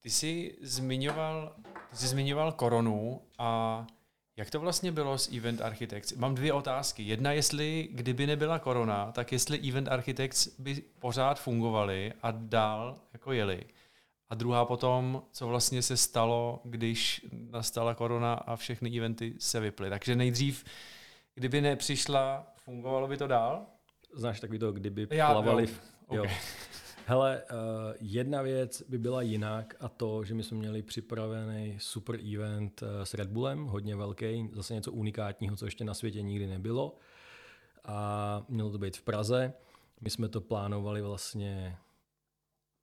Ty jsi zmiňoval, ty jsi zmiňoval koronu a jak to vlastně bylo s Event Architects? Mám dvě otázky. Jedna, jestli kdyby nebyla korona, tak jestli Event Architects by pořád fungovali a dál jako jeli. A druhá potom, co vlastně se stalo, když nastala korona a všechny eventy se vyply. Takže nejdřív, kdyby nepřišla, fungovalo by to dál? Znáš takový to, kdyby Já, plavali... Jo. Okay. jo. Hele, uh, jedna věc by byla jinak a to, že my jsme měli připravený super event uh, s Red Bullem, hodně velký, zase něco unikátního, co ještě na světě nikdy nebylo. A mělo to být v Praze. My jsme to plánovali vlastně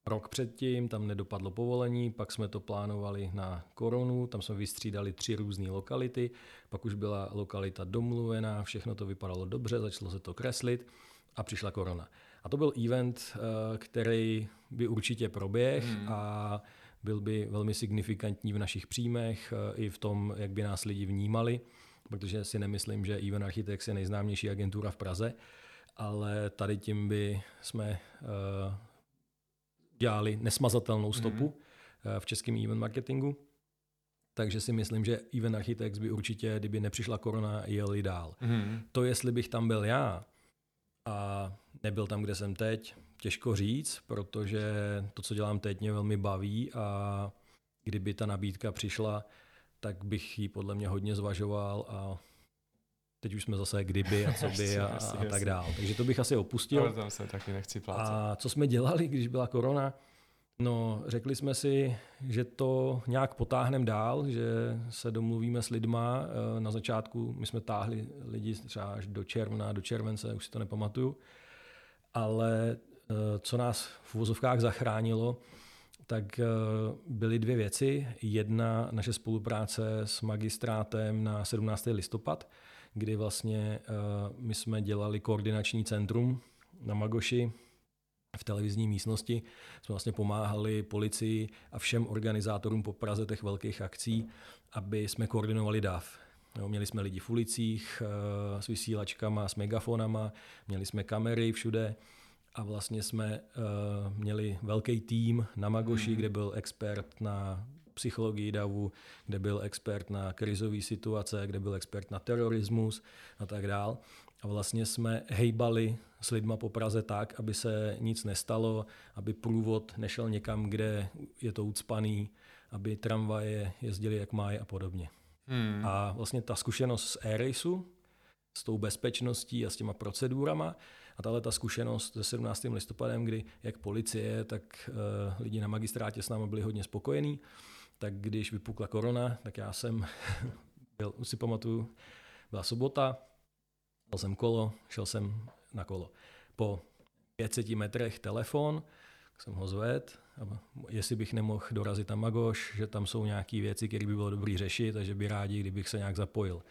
rok předtím, tam nedopadlo povolení, pak jsme to plánovali na koronu, tam jsme vystřídali tři různé lokality, pak už byla lokalita domluvená, všechno to vypadalo dobře, začalo se to kreslit a přišla korona. A to byl event, eh, který by určitě proběh hmm. a byl by velmi signifikantní v našich příjmech eh, i v tom, jak by nás lidi vnímali, protože si nemyslím, že Event Architects je nejznámější agentura v Praze, ale tady tím by jsme eh, dělali nesmazatelnou stopu hmm. v českém event marketingu. Takže si myslím, že Event Architects by určitě, kdyby nepřišla korona, jeli dál. Hmm. To, jestli bych tam byl já, a nebyl tam, kde jsem teď, těžko říct, protože to, co dělám teď, mě velmi baví a kdyby ta nabídka přišla, tak bych ji podle mě hodně zvažoval a teď už jsme zase kdyby a co by a, a tak dále. Takže to bych asi opustil. Ale tam se taky nechci plácat. A co jsme dělali, když byla korona? No, řekli jsme si, že to nějak potáhneme dál, že se domluvíme s lidma. Eh, na začátku my jsme táhli lidi třeba až do června, do července, už si to nepamatuju. Ale eh, co nás v vozovkách zachránilo, tak eh, byly dvě věci. Jedna naše spolupráce s magistrátem na 17. listopad, kdy vlastně my jsme dělali koordinační centrum na Magoši, v televizní místnosti jsme vlastně pomáhali policii a všem organizátorům po Praze těch velkých akcí, aby jsme koordinovali DAV. Jo, měli jsme lidi v ulicích eh, s vysílačkama, s megafonama, měli jsme kamery všude a vlastně jsme uh, měli velký tým na Magoši, mm. kde byl expert na psychologii davu, kde byl expert na krizové situace, kde byl expert na terorismus a tak dál. A vlastně jsme hejbali s lidma po Praze tak, aby se nic nestalo, aby průvod nešel někam, kde je to ucpaný, aby tramvaje jezdili jak mají a podobně. Hmm. A vlastně ta zkušenost z air s tou bezpečností a s těma procedurama a tahle ta zkušenost se 17. listopadem, kdy jak policie, tak uh, lidi na magistrátě s námi byli hodně spokojení, tak když vypukla korona, tak já jsem byl, si pamatuju, byla sobota, dal jsem kolo, šel jsem na kolo. Po 500 metrech telefon, jsem ho zved, jestli bych nemohl dorazit na Magoš, že tam jsou nějaké věci, které by bylo dobré řešit a že by rádi, kdybych se nějak zapojil.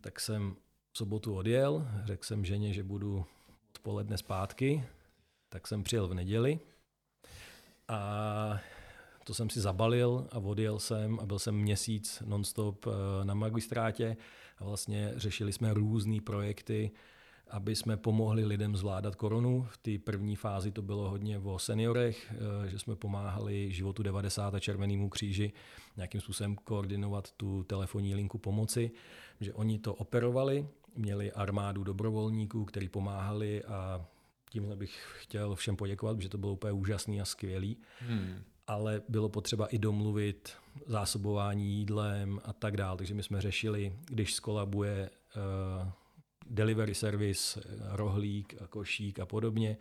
Tak jsem v sobotu odjel, řekl jsem ženě, že budu odpoledne zpátky, tak jsem přijel v neděli a to jsem si zabalil a odjel jsem a byl jsem měsíc nonstop eh, na magistrátě a vlastně řešili jsme různé projekty, aby jsme pomohli lidem zvládat koronu. V té první fázi to bylo hodně o seniorech, eh, že jsme pomáhali životu 90 a Červenému kříži nějakým způsobem koordinovat tu telefonní linku pomoci, že oni to operovali, měli armádu dobrovolníků, kteří pomáhali a tímhle bych chtěl všem poděkovat, že to bylo úplně úžasný a skvělý. Hmm. Ale bylo potřeba i domluvit zásobování jídlem a tak dále. Takže my jsme řešili, když skolabuje uh, delivery service, rohlík, košík a podobně,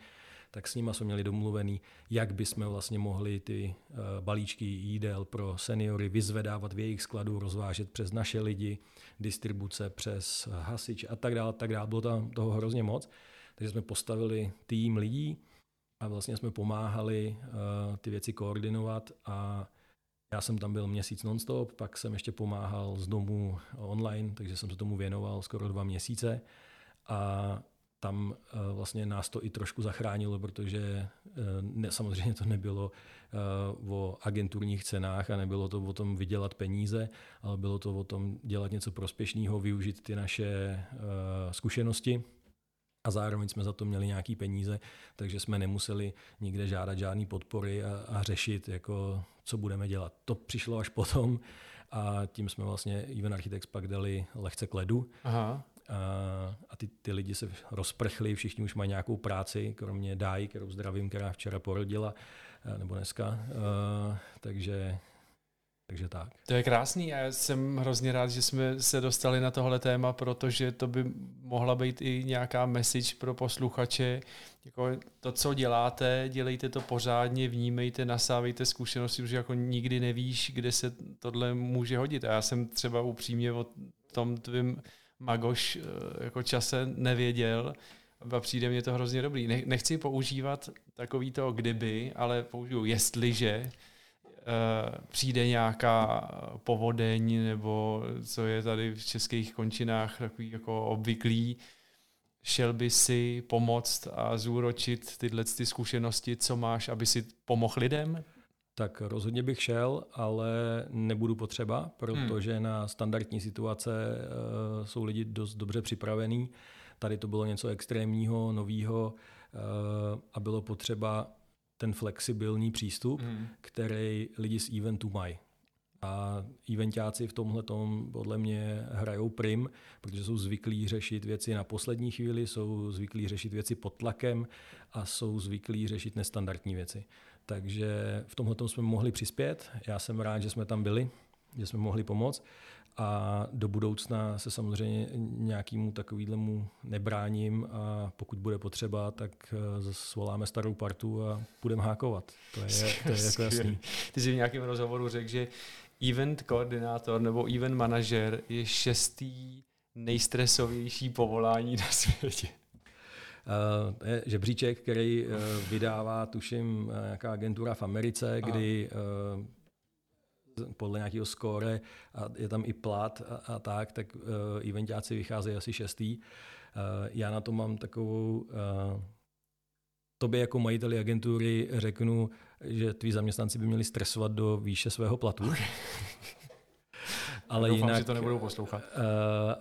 tak s nimi jsme měli domluvený, jak bychom vlastně mohli ty eh, balíčky jídel pro seniory vyzvedávat v jejich skladu, rozvážet přes naše lidi, distribuce přes hasič a tak dále, tak dále. Bylo tam toho hrozně moc. Takže jsme postavili tým lidí a vlastně jsme pomáhali uh, ty věci koordinovat a já jsem tam byl měsíc nonstop, pak jsem ještě pomáhal z domu online, takže jsem se tomu věnoval skoro dva měsíce. A tam eh, vlastně nás to i trošku zachránilo, protože eh, ne, samozřejmě to nebylo eh, o agenturních cenách a nebylo to o tom vydělat peníze, ale bylo to o tom dělat něco prospěšného, využít ty naše zkušenosti a zároveň jsme za to měli nějaký peníze, takže jsme nemuseli nikde žádat žádný podpory a, a řešit, jako, co budeme dělat. To přišlo až potom a tím jsme vlastně Even Architects pak dali lehce k ledu. Aha. A, a ty, ty lidi se rozprchli, všichni už mají nějakou práci, kromě Dáji, kterou zdravím, která včera porodila, nebo dneska. A, takže takže tak. To je krásný já jsem hrozně rád, že jsme se dostali na tohle téma, protože to by mohla být i nějaká message pro posluchače. Jako to, co děláte, dělejte to pořádně, vnímejte, nasávejte zkušenosti, protože jako nikdy nevíš, kde se tohle může hodit. A já jsem třeba upřímně o tom tvým magoš eh, jako čase nevěděl, a přijde mě to hrozně dobrý. Nechci používat takový to kdyby, ale použiju jestliže, přijde nějaká povodeň nebo co je tady v českých končinách takový jako obvyklý, šel by si pomoct a zúročit tyhle ty zkušenosti, co máš, aby si pomohl lidem? Tak rozhodně bych šel, ale nebudu potřeba, protože hmm. na standardní situace uh, jsou lidi dost dobře připravení. Tady to bylo něco extrémního, nového uh, a bylo potřeba ten flexibilní přístup, mm. který lidi z eventu mají. A eventáci v tomhle podle mě hrajou prim, protože jsou zvyklí řešit věci na poslední chvíli, jsou zvyklí řešit věci pod tlakem a jsou zvyklí řešit nestandardní věci. Takže v tomhle jsme mohli přispět. Já jsem rád, že jsme tam byli, že jsme mohli pomoct. A do budoucna se samozřejmě nějakému takovýhlemu nebráním a pokud bude potřeba, tak eh, svoláme starou partu a budeme hákovat. To je, to je jako jasný. Ty jsi v nějakém rozhovoru řekl, že event koordinátor nebo event manažer je šestý nejstresovější povolání na světě. Uh, je žebříček, který uh, vydává, tuším, nějaká agentura v Americe, kdy uh, podle nějakého skóre a je tam i plat a, a tak, tak uh, eventáci vycházejí asi šestý. Uh, já na to mám takovou, uh, tobě jako majiteli agentury řeknu, že tví zaměstnanci by měli stresovat do výše svého platu. ale Doufám, jinak, že to nebudou poslouchat. Uh,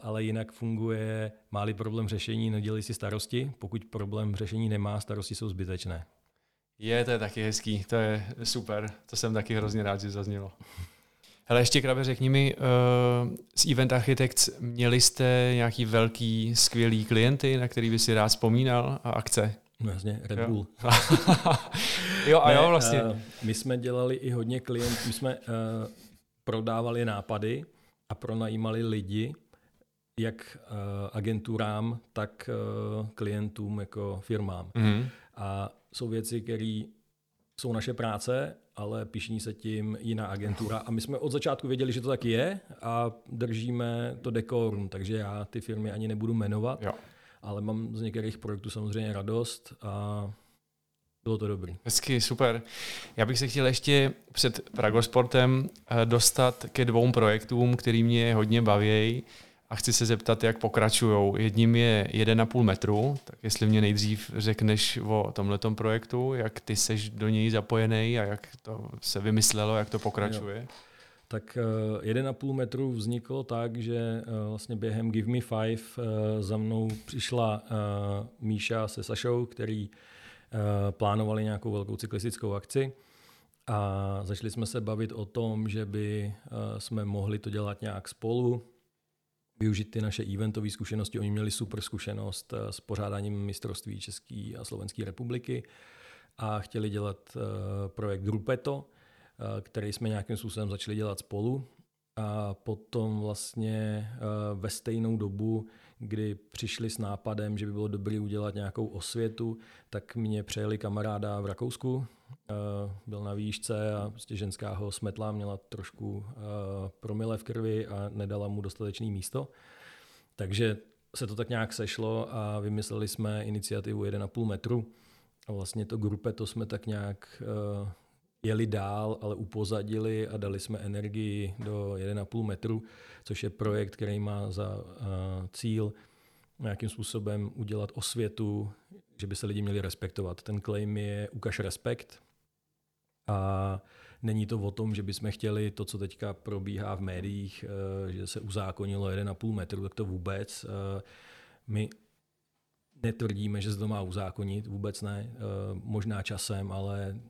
ale jinak funguje, máli problém řešení, nedělej si starosti. Pokud problém řešení nemá, starosti jsou zbytečné. Je, to je taky hezký, to je super, to jsem taky hrozně rád, že zaznělo. Hele, ještě krabe řekni mi, uh, z Event Architects měli jste nějaký velký, skvělý klienty, na který by si rád vzpomínal a akce? No jasně, Red Bull. jo, a ne, jo, vlastně. Uh, my jsme dělali i hodně klientů, my jsme uh, prodávali nápady a pronajímali lidi, jak uh, agenturám, tak uh, klientům jako firmám. Mm-hmm. A jsou věci, které jsou naše práce, ale pišní se tím jiná agentura. A my jsme od začátku věděli, že to tak je a držíme to dekorum, takže já ty firmy ani nebudu jmenovat, jo. ale mám z některých projektů samozřejmě radost a bylo to dobrý. Hezky, super. Já bych se chtěl ještě před Pragosportem eh, dostat ke dvou projektům, který mě hodně baví a chci se zeptat, jak pokračují. Jedním je 1,5 metru, tak jestli mě nejdřív řekneš o tomhletom projektu, jak ty seš do něj zapojený a jak to se vymyslelo, jak to pokračuje. Jo. Tak uh, eh, 1,5 metru vzniklo tak, že uh, vlastně během Give Me Five uh, za mnou přišla Míša se Sašou, který plánovali nějakou velkou cyklistickou akci a začali jsme se bavit o tom, že by jsme mohli to dělat nějak spolu, využít ty naše eventové zkušenosti. Oni měli super zkušenost eh, s pořádáním mistrovství České a Slovenské republiky a chtěli dělat eh, projekt Grupeto, eh, který jsme nějakým způsobem začali dělat spolu. A potom vlastně ve stejnou dobu, kdy přišli s nápadem, že by bylo dobré udělat nějakou osvětu, tak mě přejeli kamaráda v Rakousku, Eh, byl na výšce a prostě ženská ho smetla, měla trošku eh, promile v krvi a nedala mu dostatečné místo. Takže se to tak nějak sešlo a vymysleli jsme iniciativu 1,5 metru. A vlastně to grupe to jsme tak nějak uh, jeli dál, ale upozadili a dali jsme energii do 1,5 metru, což je projekt, který má za uh, cíl nějakým způsobem udělat osvětu, že by se lidi měli respektovat. Ten claim je ukaž respekt a není to o tom, že bychom chtěli to, co teďka probíhá v médiích, eh, že se uzákonilo 1,5 metru, tak to vůbec. Eh, my netvrdíme, že se to má uzákonit, vůbec ne, eh, možná časem, ale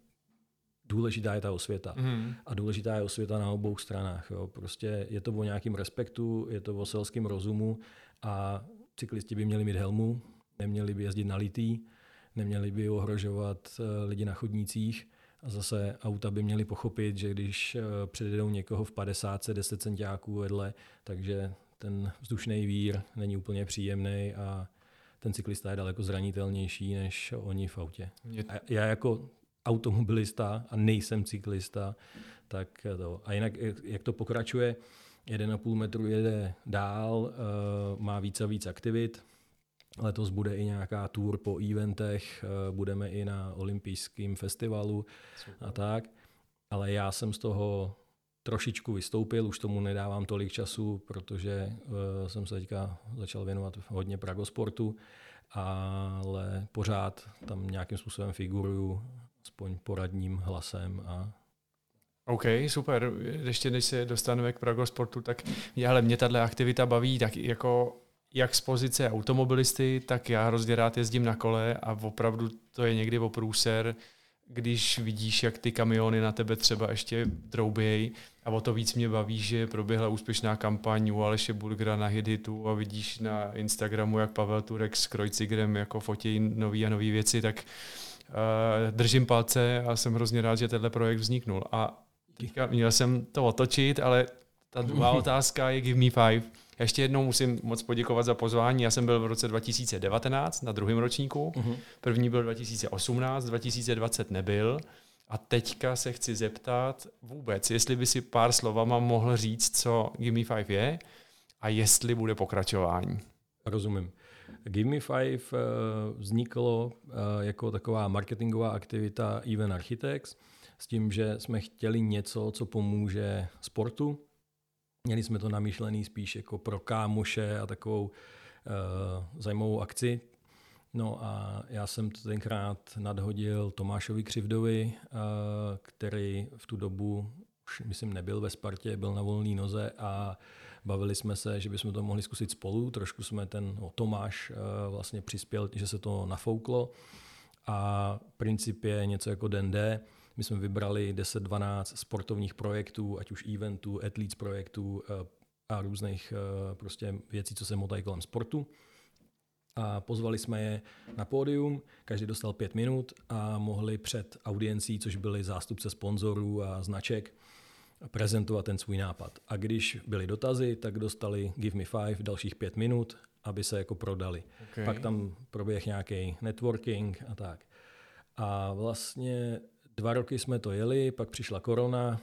důležitá je ta osvěta. Mm. A důležitá je osvěta na obou stranách. Jo. Prostě je to o nějakém respektu, je to o selském rozumu a cyklisti by měli mít helmu, neměli by jezdit na litý, neměli by ohrožovat lidi na chodnících a zase auta by měly pochopit, že když eh, předjedou někoho v 50 10 centiáků vedle, takže ten vzdušný vír není úplně příjemný a ten cyklista je daleko zranitelnější než oni v autě. A já jako automobilista a nejsem cyklista, tak to. A jinak, jak to pokračuje, 1,5 metru jede dál, eh, má více a víc aktivit, Letos bude i nějaká tour po eventech, eh, budeme i na olympijském festivalu Super. a tak. Ale já jsem z toho trošičku vystoupil, už tomu nedávám tolik času, protože uh, jsem se teďka začal věnovat hodně pragosportu, ale pořád tam nějakým způsobem figuruju, aspoň poradním hlasem a OK, super. Ještě než se dostaneme k pragosportu, tak mě, ale mě tahle aktivita baví tak jako jak z pozice automobilisty, tak já hrozně rád jezdím na kole a opravdu to je někdy o průser, když vidíš, jak ty kamiony na tebe třeba ještě troubějí a o to víc mě baví, že proběhla úspěšná kampaň u Aleše Bulgra na Hiditu a vidíš na Instagramu, jak Pavel Turek s Krojcigrem jako fotí nový a nové věci, tak držím palce a jsem hrozně rád, že tenhle projekt vzniknul. A teďka měl jsem to otočit, ale ta druhá otázka je Give Me Five. Ještě jednou musím moc poděkovat za pozvání. Já jsem byl v roce 2019 na druhém ročníku, uh-huh. první byl 2018, 2020 nebyl. A teďka se chci zeptat vůbec, jestli by si pár slovama mohl říct, co Give Me Five je a jestli bude pokračování. Rozumím. Give Me Five eh, vzniklo eh, jako taková marketingová aktivita Even Architects s tím, že jsme chtěli něco, co pomůže sportu. Měli jsme to namýšlený spíš jako pro kámoše a takovou uh, zajímavou akci. No a já jsem to tenkrát nadhodil Tomášovi Křivdovi, který v tu dobu už myslím nebyl ve Spartě, byl na volné noze a bavili jsme se, že bychom to mohli zkusit spolu. Trošku jsme ten no, Tomáš uh, vlastně přispěl, že se to nafouklo a princip je něco jako DND, my jsme vybrali 10-12 sportovních projektů, ať už eventů, athletes projektů eh, a různých eh, prostě věcí, co se motají kolem sportu. A pozvali jsme je na pódium, každý dostal pět minut a mohli před audiencí, což byli zástupce sponzorů a značek, prezentovat ten svůj nápad. A když byly dotazy, tak dostali Give Me Five dalších pět minut, aby se jako prodali. Okay. Pak tam proběh nějaký networking a tak. A vlastně Dva roky jsme to jeli, pak přišla korona,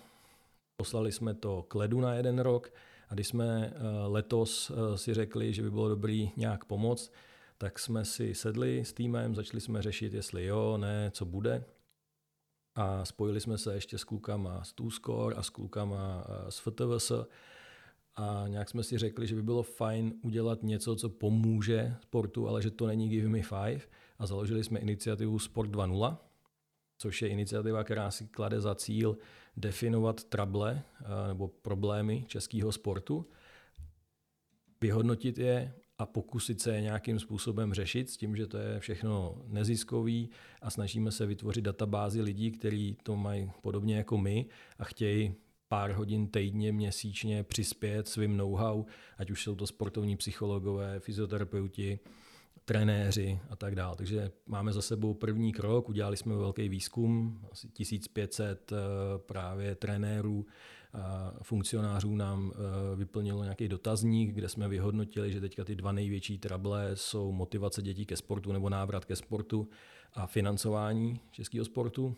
poslali jsme to k ledu na jeden rok a když jsme eh, letos eh, si řekli, že by bylo dobrý nějak pomoct, tak jsme si sedli s týmem, začali jsme řešit, jestli jo, ne, co bude. A spojili jsme se ještě s klukama z TwoScore a s klukama eh, z FTVS a nějak jsme si řekli, že by bylo fajn udělat něco, co pomůže sportu, ale že to není Give Me Five. A založili jsme iniciativu Sport 2.0, což je iniciativa, která si klade za cíl definovat trable eh, nebo problémy českého sportu, vyhodnotit je a pokusit se je nějakým způsobem řešit s tím, že to je všechno neziskový a snažíme se vytvořit databázi lidí, kteří to mají podobně jako my a chtějí pár hodin týdně, měsíčně přispět svým know-how, ať už jsou to sportovní psychologové, fyzioterapeuti, trenéři a tak dále. Takže máme za sebou první krok, udělali jsme velký výzkum, asi 1500 eh, právě trenérů funkcionářů nám eh, vyplnilo nějaký dotazník, kde jsme vyhodnotili, že teďka ty dva největší trable jsou motivace dětí ke sportu nebo návrat ke sportu a financování českého sportu.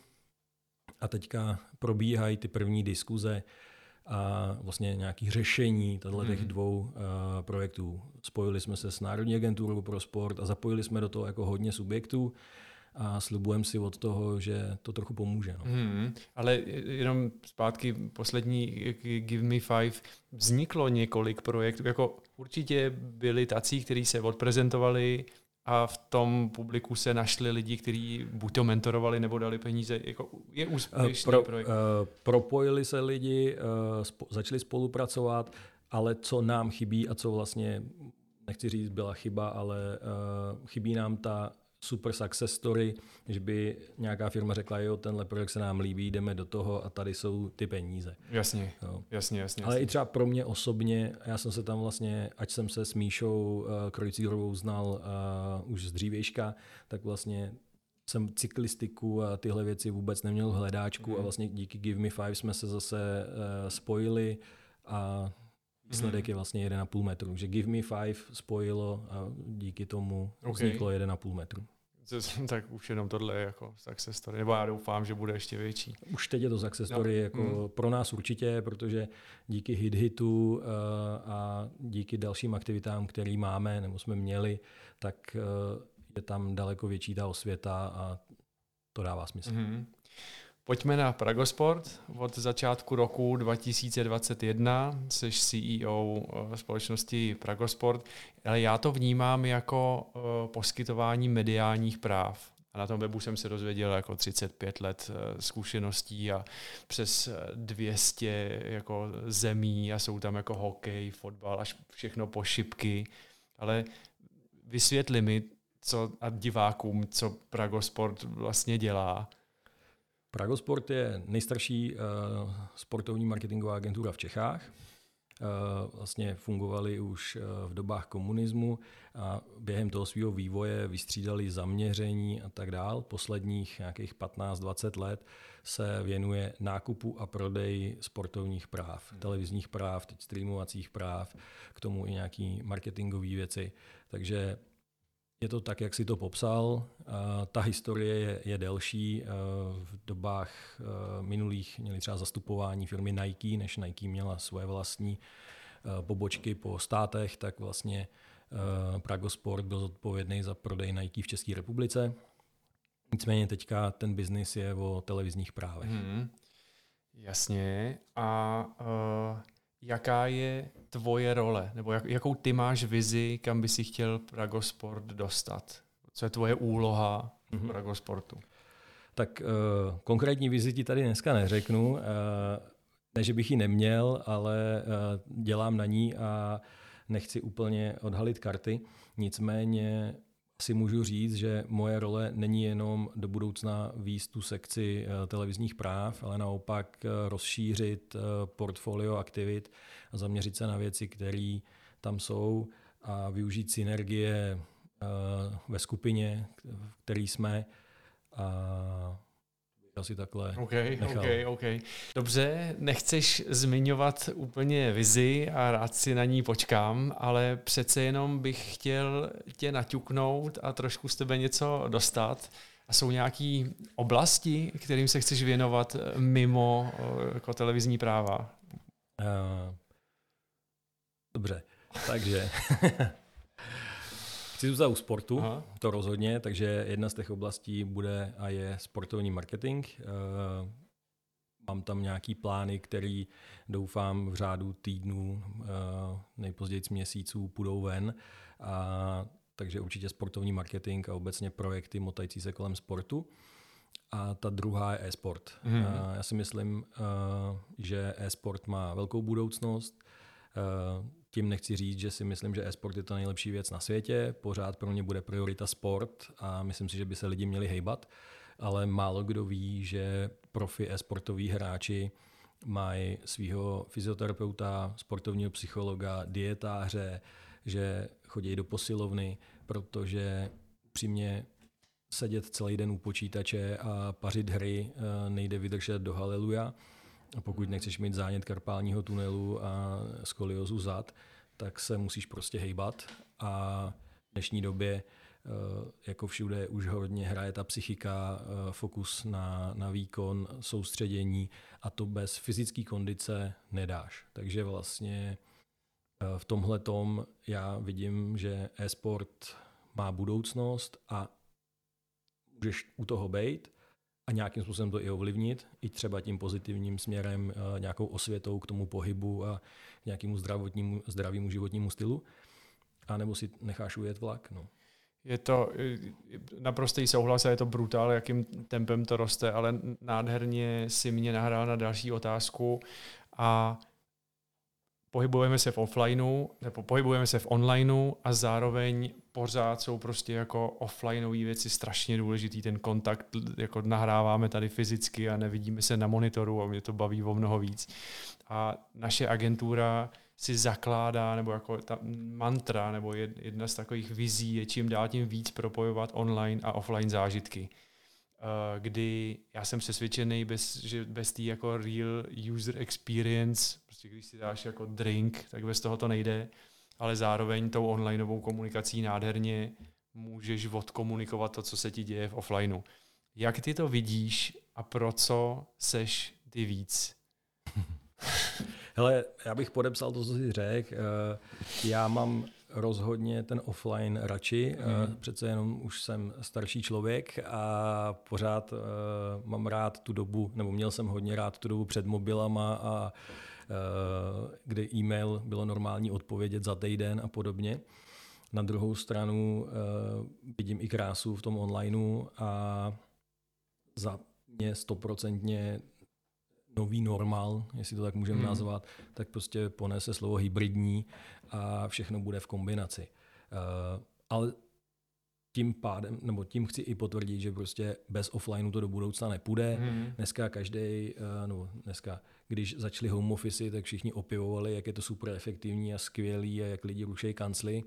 A teďka probíhají ty první diskuze, a vlastně nějakých řešení těchto těch hmm. dvou uh, projektů. Spojili jsme se s Národní agenturou pro sport a zapojili jsme do toho jako hodně subjektů a slibujeme si od toho, že to trochu pomůže. No. Hmm, ale jenom zpátky poslední Give Me Five vzniklo několik projektů, jako určitě byli tací, kteří se odprezentovali, a v tom publiku se našli lidi, kteří buď to mentorovali nebo dali peníze. Jako je úspěšný Pro, projekt. Uh, propojili se lidi, uh, spo, začali spolupracovat, ale co nám chybí a co vlastně, nechci říct, byla chyba, ale uh, chybí nám ta super success story, že by nějaká firma řekla, jo, tenhle projekt se nám líbí, jdeme do toho a tady jsou ty peníze. Jasně, jo. jasně, jasně. Ale jasně. i třeba pro mě osobně, já jsem se tam vlastně, ať jsem se s Míšou uh, Krojcírovou znal uh, už z dřívějška, tak vlastně jsem cyklistiku a tyhle věci vůbec neměl v hledáčku mm. a mhm. vlastně díky Give Me Five jsme se zase uh, spojili a Výsledek mm. je vlastně 1,5 metru. Takže Give Me Five spojilo a díky tomu okay. vzniklo 1,5 metru. Tak už jenom tohle je jako success story. Nebo já doufám, že bude ještě větší. Už teď je to success story no. jako mm. pro nás určitě, protože díky hit hitu uh, a díky dalším aktivitám, které máme nebo jsme měli, tak uh, je tam daleko větší ta osvěta a to dává smysl. Mm. Pojďme na Pragosport. Od začátku roku 2021 jsi CEO eh, společnosti Pragosport, ale já to vnímám jako eh, poskytování mediálních práv. A na tom webu jsem se dozvěděl jako 35 let eh, zkušeností a přes 200 jako zemí a jsou tam jako hokej, fotbal, až všechno po šipky. Ale vysvětli mi, co a divákům, co Pragosport vlastně dělá Pragosport je nejstarší uh, sportovní marketingová agentura v Čechách vlastně fungovaly už v dobách komunismu a během toho svého vývoje vystřídali zaměření a tak dál. Posledních nějakých 15-20 let se věnuje nákupu a prodeji sportovních práv, televizních práv, teď streamovacích práv, k tomu i nějaký marketingové věci. Takže je to tak, jak si to popsal. Ta historie je, je delší. V dobách minulých měli třeba zastupování firmy Nike, než Nike měla svoje vlastní pobočky po státech, tak vlastně Pragosport byl zodpovědný za prodej Nike v České republice. Nicméně teďka ten biznis je o televizních právech. Hmm, jasně. A uh, jaká je tvoje role? Nebo jak, jakou ty máš vizi, kam by si chtěl Pragosport dostat? Co je tvoje úloha v hmm. Pragosportu? Tak uh, konkrétní vizi ti tady dneska neřeknu. Uh, ne, že bych ji neměl, ale uh, dělám na ní a nechci úplně odhalit karty. Nicméně si můžu říct, že moje role není jenom do budoucna výst tu sekci eh, televizních práv, ale naopak eh, rozšířit eh, portfolio aktivit a zaměřit se na věci, které tam jsou a využít synergie ve skupině, v jsme a asi takhle okay, nechal. Okay, okay. Dobře, nechceš zmiňovat úplně vizi a rád si na ní počkám, ale přece jenom bych chtěl tě naťuknout a trošku z tebe něco dostat. A jsou nějaké oblasti, kterým se chceš věnovat mimo jako televizní práva? Uh, dobře, takže Chci zůstat u sportu, Aha. to rozhodně, takže jedna z těch oblastí bude a je sportovní marketing. Eh, mám tam nějaký plány, které doufám v řádu týdnů, eh, nejpozději měsíců půjdou ven. A, takže určitě sportovní marketing a obecně projekty motající se kolem sportu. A ta druhá je e-sport. Mm-hmm. Já si myslím, že e-sport má velkou budoucnost. Tím nechci říct, že si myslím, že e-sport je to nejlepší věc na světě. Pořád pro mě bude priorita sport a myslím si, že by se lidi měli hejbat. Ale málo kdo ví, že profi e-sportoví hráči mají svého fyzioterapeuta, sportovního psychologa, dietáře, že chodí do posilovny, protože přímě sedět celý den u počítače a pařit hry eh, nejde vydržet do haleluja. A pokud nechceš mít zánět karpálního tunelu a skoliozu zad, tak se musíš prostě hejbat a v dnešní době eh, jako všude už hodně hraje ta psychika, eh, fokus na, na výkon, soustředění a to bez fyzické kondice nedáš. Takže vlastně eh, v tomhle tom já vidím, že e-sport má budoucnost a můžeš u toho být a nějakým způsobem to i ovlivnit, i třeba tím pozitivním směrem, eh, nějakou osvětou k tomu pohybu a nějakému zdravotnímu, zdravému životnímu stylu, a nebo si necháš ujet vlak. No. Je to naprostý souhlas a je to brutál, jakým tempem to roste, ale nádherně si mě nahrál na další otázku a pohybujeme se v offlineu, nebo pohybujeme se v onlineu a zároveň pořád jsou prostě jako offlineové věci strašně důležitý, ten kontakt, jako nahráváme tady fyzicky a nevidíme se na monitoru a mě to baví o mnoho víc. A naše agentura si zakládá, nebo jako ta mantra, nebo jedna z takových vizí je čím dál tím víc propojovat online a offline zážitky. Eh, kdy já jsem přesvědčený, bez, že bez té jako real user experience, prostě když si dáš jako drink, tak bez toho to nejde, ale zároveň tou onlineovou komunikací nádherně můžeš odkomunikovat to, co se ti děje v offlineu. Jak ty to vidíš a pro co seš ty víc? Hele, já bych podepsal to, co jsi řekl. Eh, já mám rozhodně ten offline radši. Mm. Přece jenom už jsem starší člověk a pořád uh, mám rád tu dobu, nebo měl jsem hodně rád tu dobu před mobilama a uh, kde e-mail bylo normální odpovědět za týden a podobně. Na druhou stranu uh, vidím i krásu v tom onlineu a za mě stoprocentně nový normál, jestli to tak můžeme hmm. nazvat, tak prostě ponese slovo hybridní a všechno bude v kombinaci. Uh, ale tím pádem, nebo tím chci i potvrdit, že prostě bez offlineu to do budoucna nepůjde. Mm. Dneska každý, no dneska, když začali home office, tak všichni opivovali, jak je to super efektivní a skvělý a jak lidi rušejí kancly.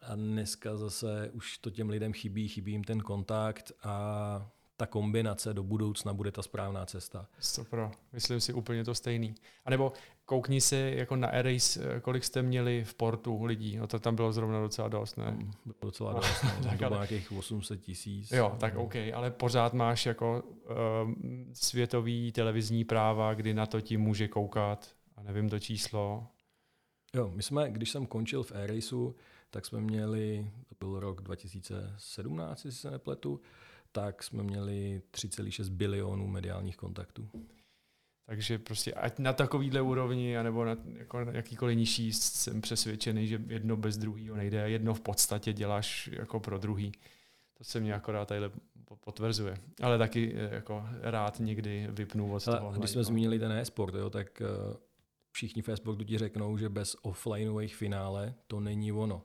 A dneska zase už to těm lidem chybí, chybí jim ten kontakt a ta kombinace do budoucna bude ta správná cesta. Super, myslím si úplně to stejný. A nebo koukni si jako na Erase, kolik jste měli v portu lidí, no to tam bylo zrovna docela dost, ne? Bylo docela dost, no. tak bylo nějakých 800 tisíc. Jo, tak no. OK, ale pořád máš jako uh, světový televizní práva, kdy na to ti může koukat, a nevím to číslo. Jo, my jsme, když jsem končil v Airaceu, tak jsme měli, to byl rok 2017, jestli se nepletu, tak jsme měli 3,6 bilionů mediálních kontaktů. Takže prostě ať na takovýhle úrovni, anebo na, jako na jakýkoliv nižší, jsem přesvědčený, že jedno bez druhého nejde. Jedno v podstatě děláš jako pro druhý. To se mě akorát tady potvrzuje. Ale taky eh, jako rád někdy vypnu od toho. Když jsme zmínili ten e-sport, jo, tak eh, všichni v e-sportu ti řeknou, že bez offlineových finále to není ono.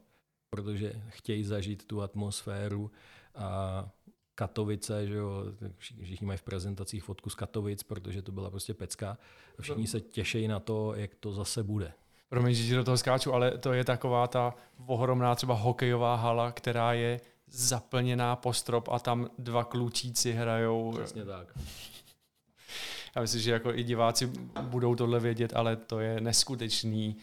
Protože chtějí zažít tu atmosféru a Katovice, že jo, všichni mají v prezentacích fotku z Katovic, protože to byla prostě pecka. Všichni se těší na to, jak to zase bude. Promiň, že do toho skáču, ale to je taková ta ohromná třeba hokejová hala, která je zaplněná po strop a tam dva klučíci hrajou. Přesně tak. Já myslím, že jako i diváci budou tohle vědět, ale to je neskutečný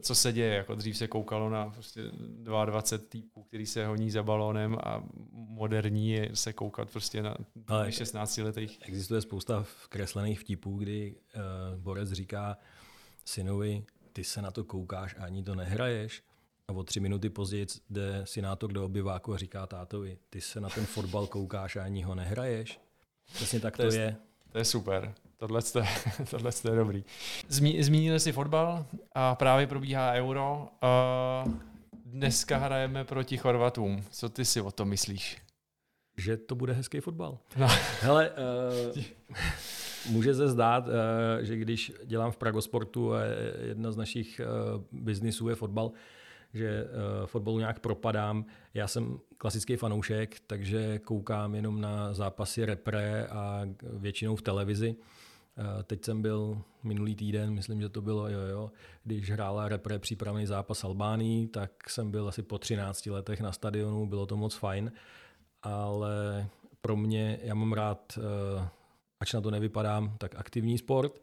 co se děje. Jako dřív se koukalo na prostě 22 týpů, který se honí za balónem a moderní je se koukat prostě na Ale 16 letých. Existuje spousta kreslených vtipů, kdy uh, Borec říká synovi, ty se na to koukáš a ani to nehraješ. A o tři minuty později jde synátor do obyváku a říká tátovi, ty se na ten fotbal koukáš a ani ho nehraješ. Přesně tak to, to je. je. To je super. Tohle, je, tohle je dobrý. Zmí, zmínili si fotbal a právě probíhá euro. Uh, dneska hrajeme proti Chorvatům. Co ty si o tom myslíš? Že to bude hezký fotbal. No. Hele, uh, může se zdát, uh, že když dělám v Pragosportu a jedna z našich uh, biznisů je fotbal, že uh, fotbalu nějak propadám. Já jsem klasický fanoušek, takže koukám jenom na zápasy repre a většinou v televizi. Uh, teď jsem byl minulý týden, myslím, že to bylo, jo, jo, když hrála repre přípravný zápas Albánii, tak jsem byl asi po 13 letech na stadionu, bylo to moc fajn, ale pro mě, já mám rád, uh, ač na to nevypadám, tak aktivní sport,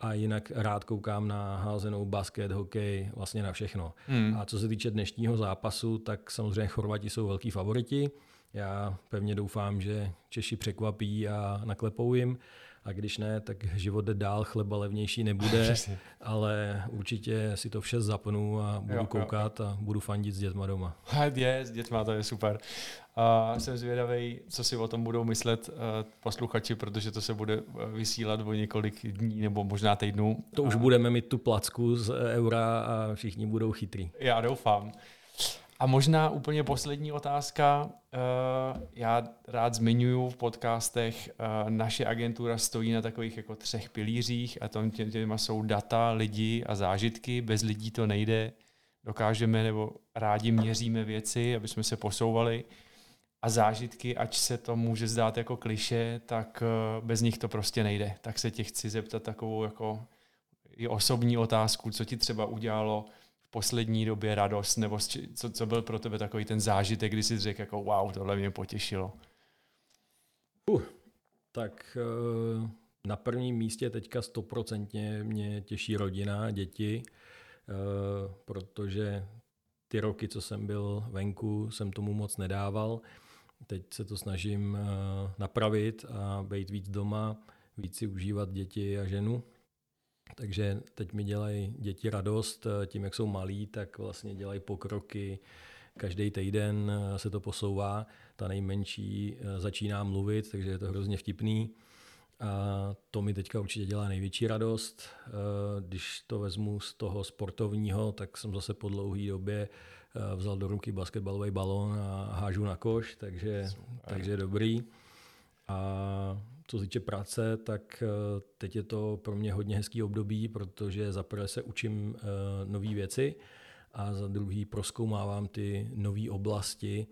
a jinak rád koukám na házenou basket, hokej, vlastně na všechno. Hmm. A co se týče dnešního zápasu, tak samozřejmě Chorvati jsou velký favoriti. Já pevně doufám, že Češi překvapí a naklepou jim. A když ne, tak život jde dál, chleba levnější nebude, ale určitě si to vše zapnu a budu jo, koukat jo. a budu fandit s dětma doma. Je, s dětma, to je super. A jsem zvědavý, co si o tom budou myslet uh, posluchači, protože to se bude eh, vysílat o několik dní nebo možná týdnů. To už budeme mít tu placku z eura a všichni budou chytrý. Já doufám. A možná úplně poslední otázka. Eh, já rád zmiňuji v podcastech, naše agentura stojí na takových jako třech pilířích a tom těma jsou data, lidi a zážitky. Bez lidí to nejde. Dokážeme nebo rádi měříme věci, aby jsme se posouvali a zážitky, ať se to může zdát jako kliše, tak eh, bez nich to prostě nejde. Tak se tě chci zeptat takovou jako i osobní otázku, co ti třeba udělalo poslední době radost, nebo co, co byl pro tebe takový ten zážitek, kdy jsi řekl jako wow, tohle mě potěšilo. Uh, tak uh, na prvním místě teďka stoprocentně mě těší rodina, děti, uh, protože ty roky, co jsem byl venku, jsem tomu moc nedával. Teď se to snažím eh, napravit a být víc doma, víc si užívat děti a ženu. Takže teď mi dělají děti radost, eh, tím, jak jsou malí, tak vlastně dělají pokroky. Každý týden eh, se to posouvá. Ta nejmenší začíná mluvit, takže je to hrozně vtipný. A to mi teďka určitě dělá největší radost. Když to vezmu z toho sportovního, tak jsem zase po dlouhé době Eh, vzal do ruky basketbalový balón a hážu na koš, takže, takže dobrý. A co se týče práce, tak eh, teď je to pro mě hodně hezký období, protože za prvé se učím eh, nové věci a za druhý proskoumávám ty nové oblasti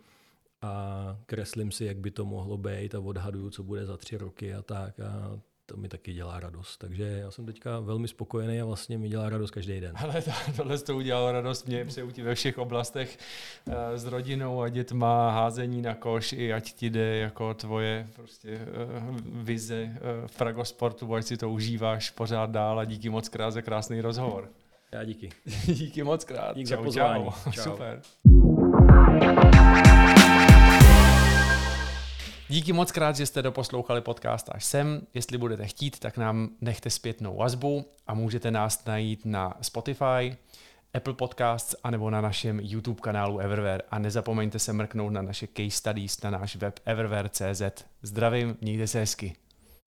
a kreslím si, jak by to mohlo být a odhaduju, co bude za tři roky a tak. A to mi taky dělá radost. Takže já jsem teďka velmi spokojený a vlastně mi dělá radost každý den. Ale to, tohle to udělalo radost mě přeju ve všech oblastech uh, s rodinou a dětma, házení na koš, i ať ti jde jako tvoje prostě uh, vize v Pragosportu, ať si to užíváš pořád dál a díky moc krát za krásný rozhovor. Já díky. díky moc krát. Díky čau, za pozvání. Čau. čau. Super. Díky moc krát, že jste doposlouchali podcast až sem. Jestli budete chtít, tak nám nechte zpětnou vazbu a můžete nás najít na Spotify, Apple Podcasts anebo na našem YouTube kanálu Everware. A nezapomeňte se mrknout na naše case studies na náš web everware.cz. Zdravím, mějte se hezky.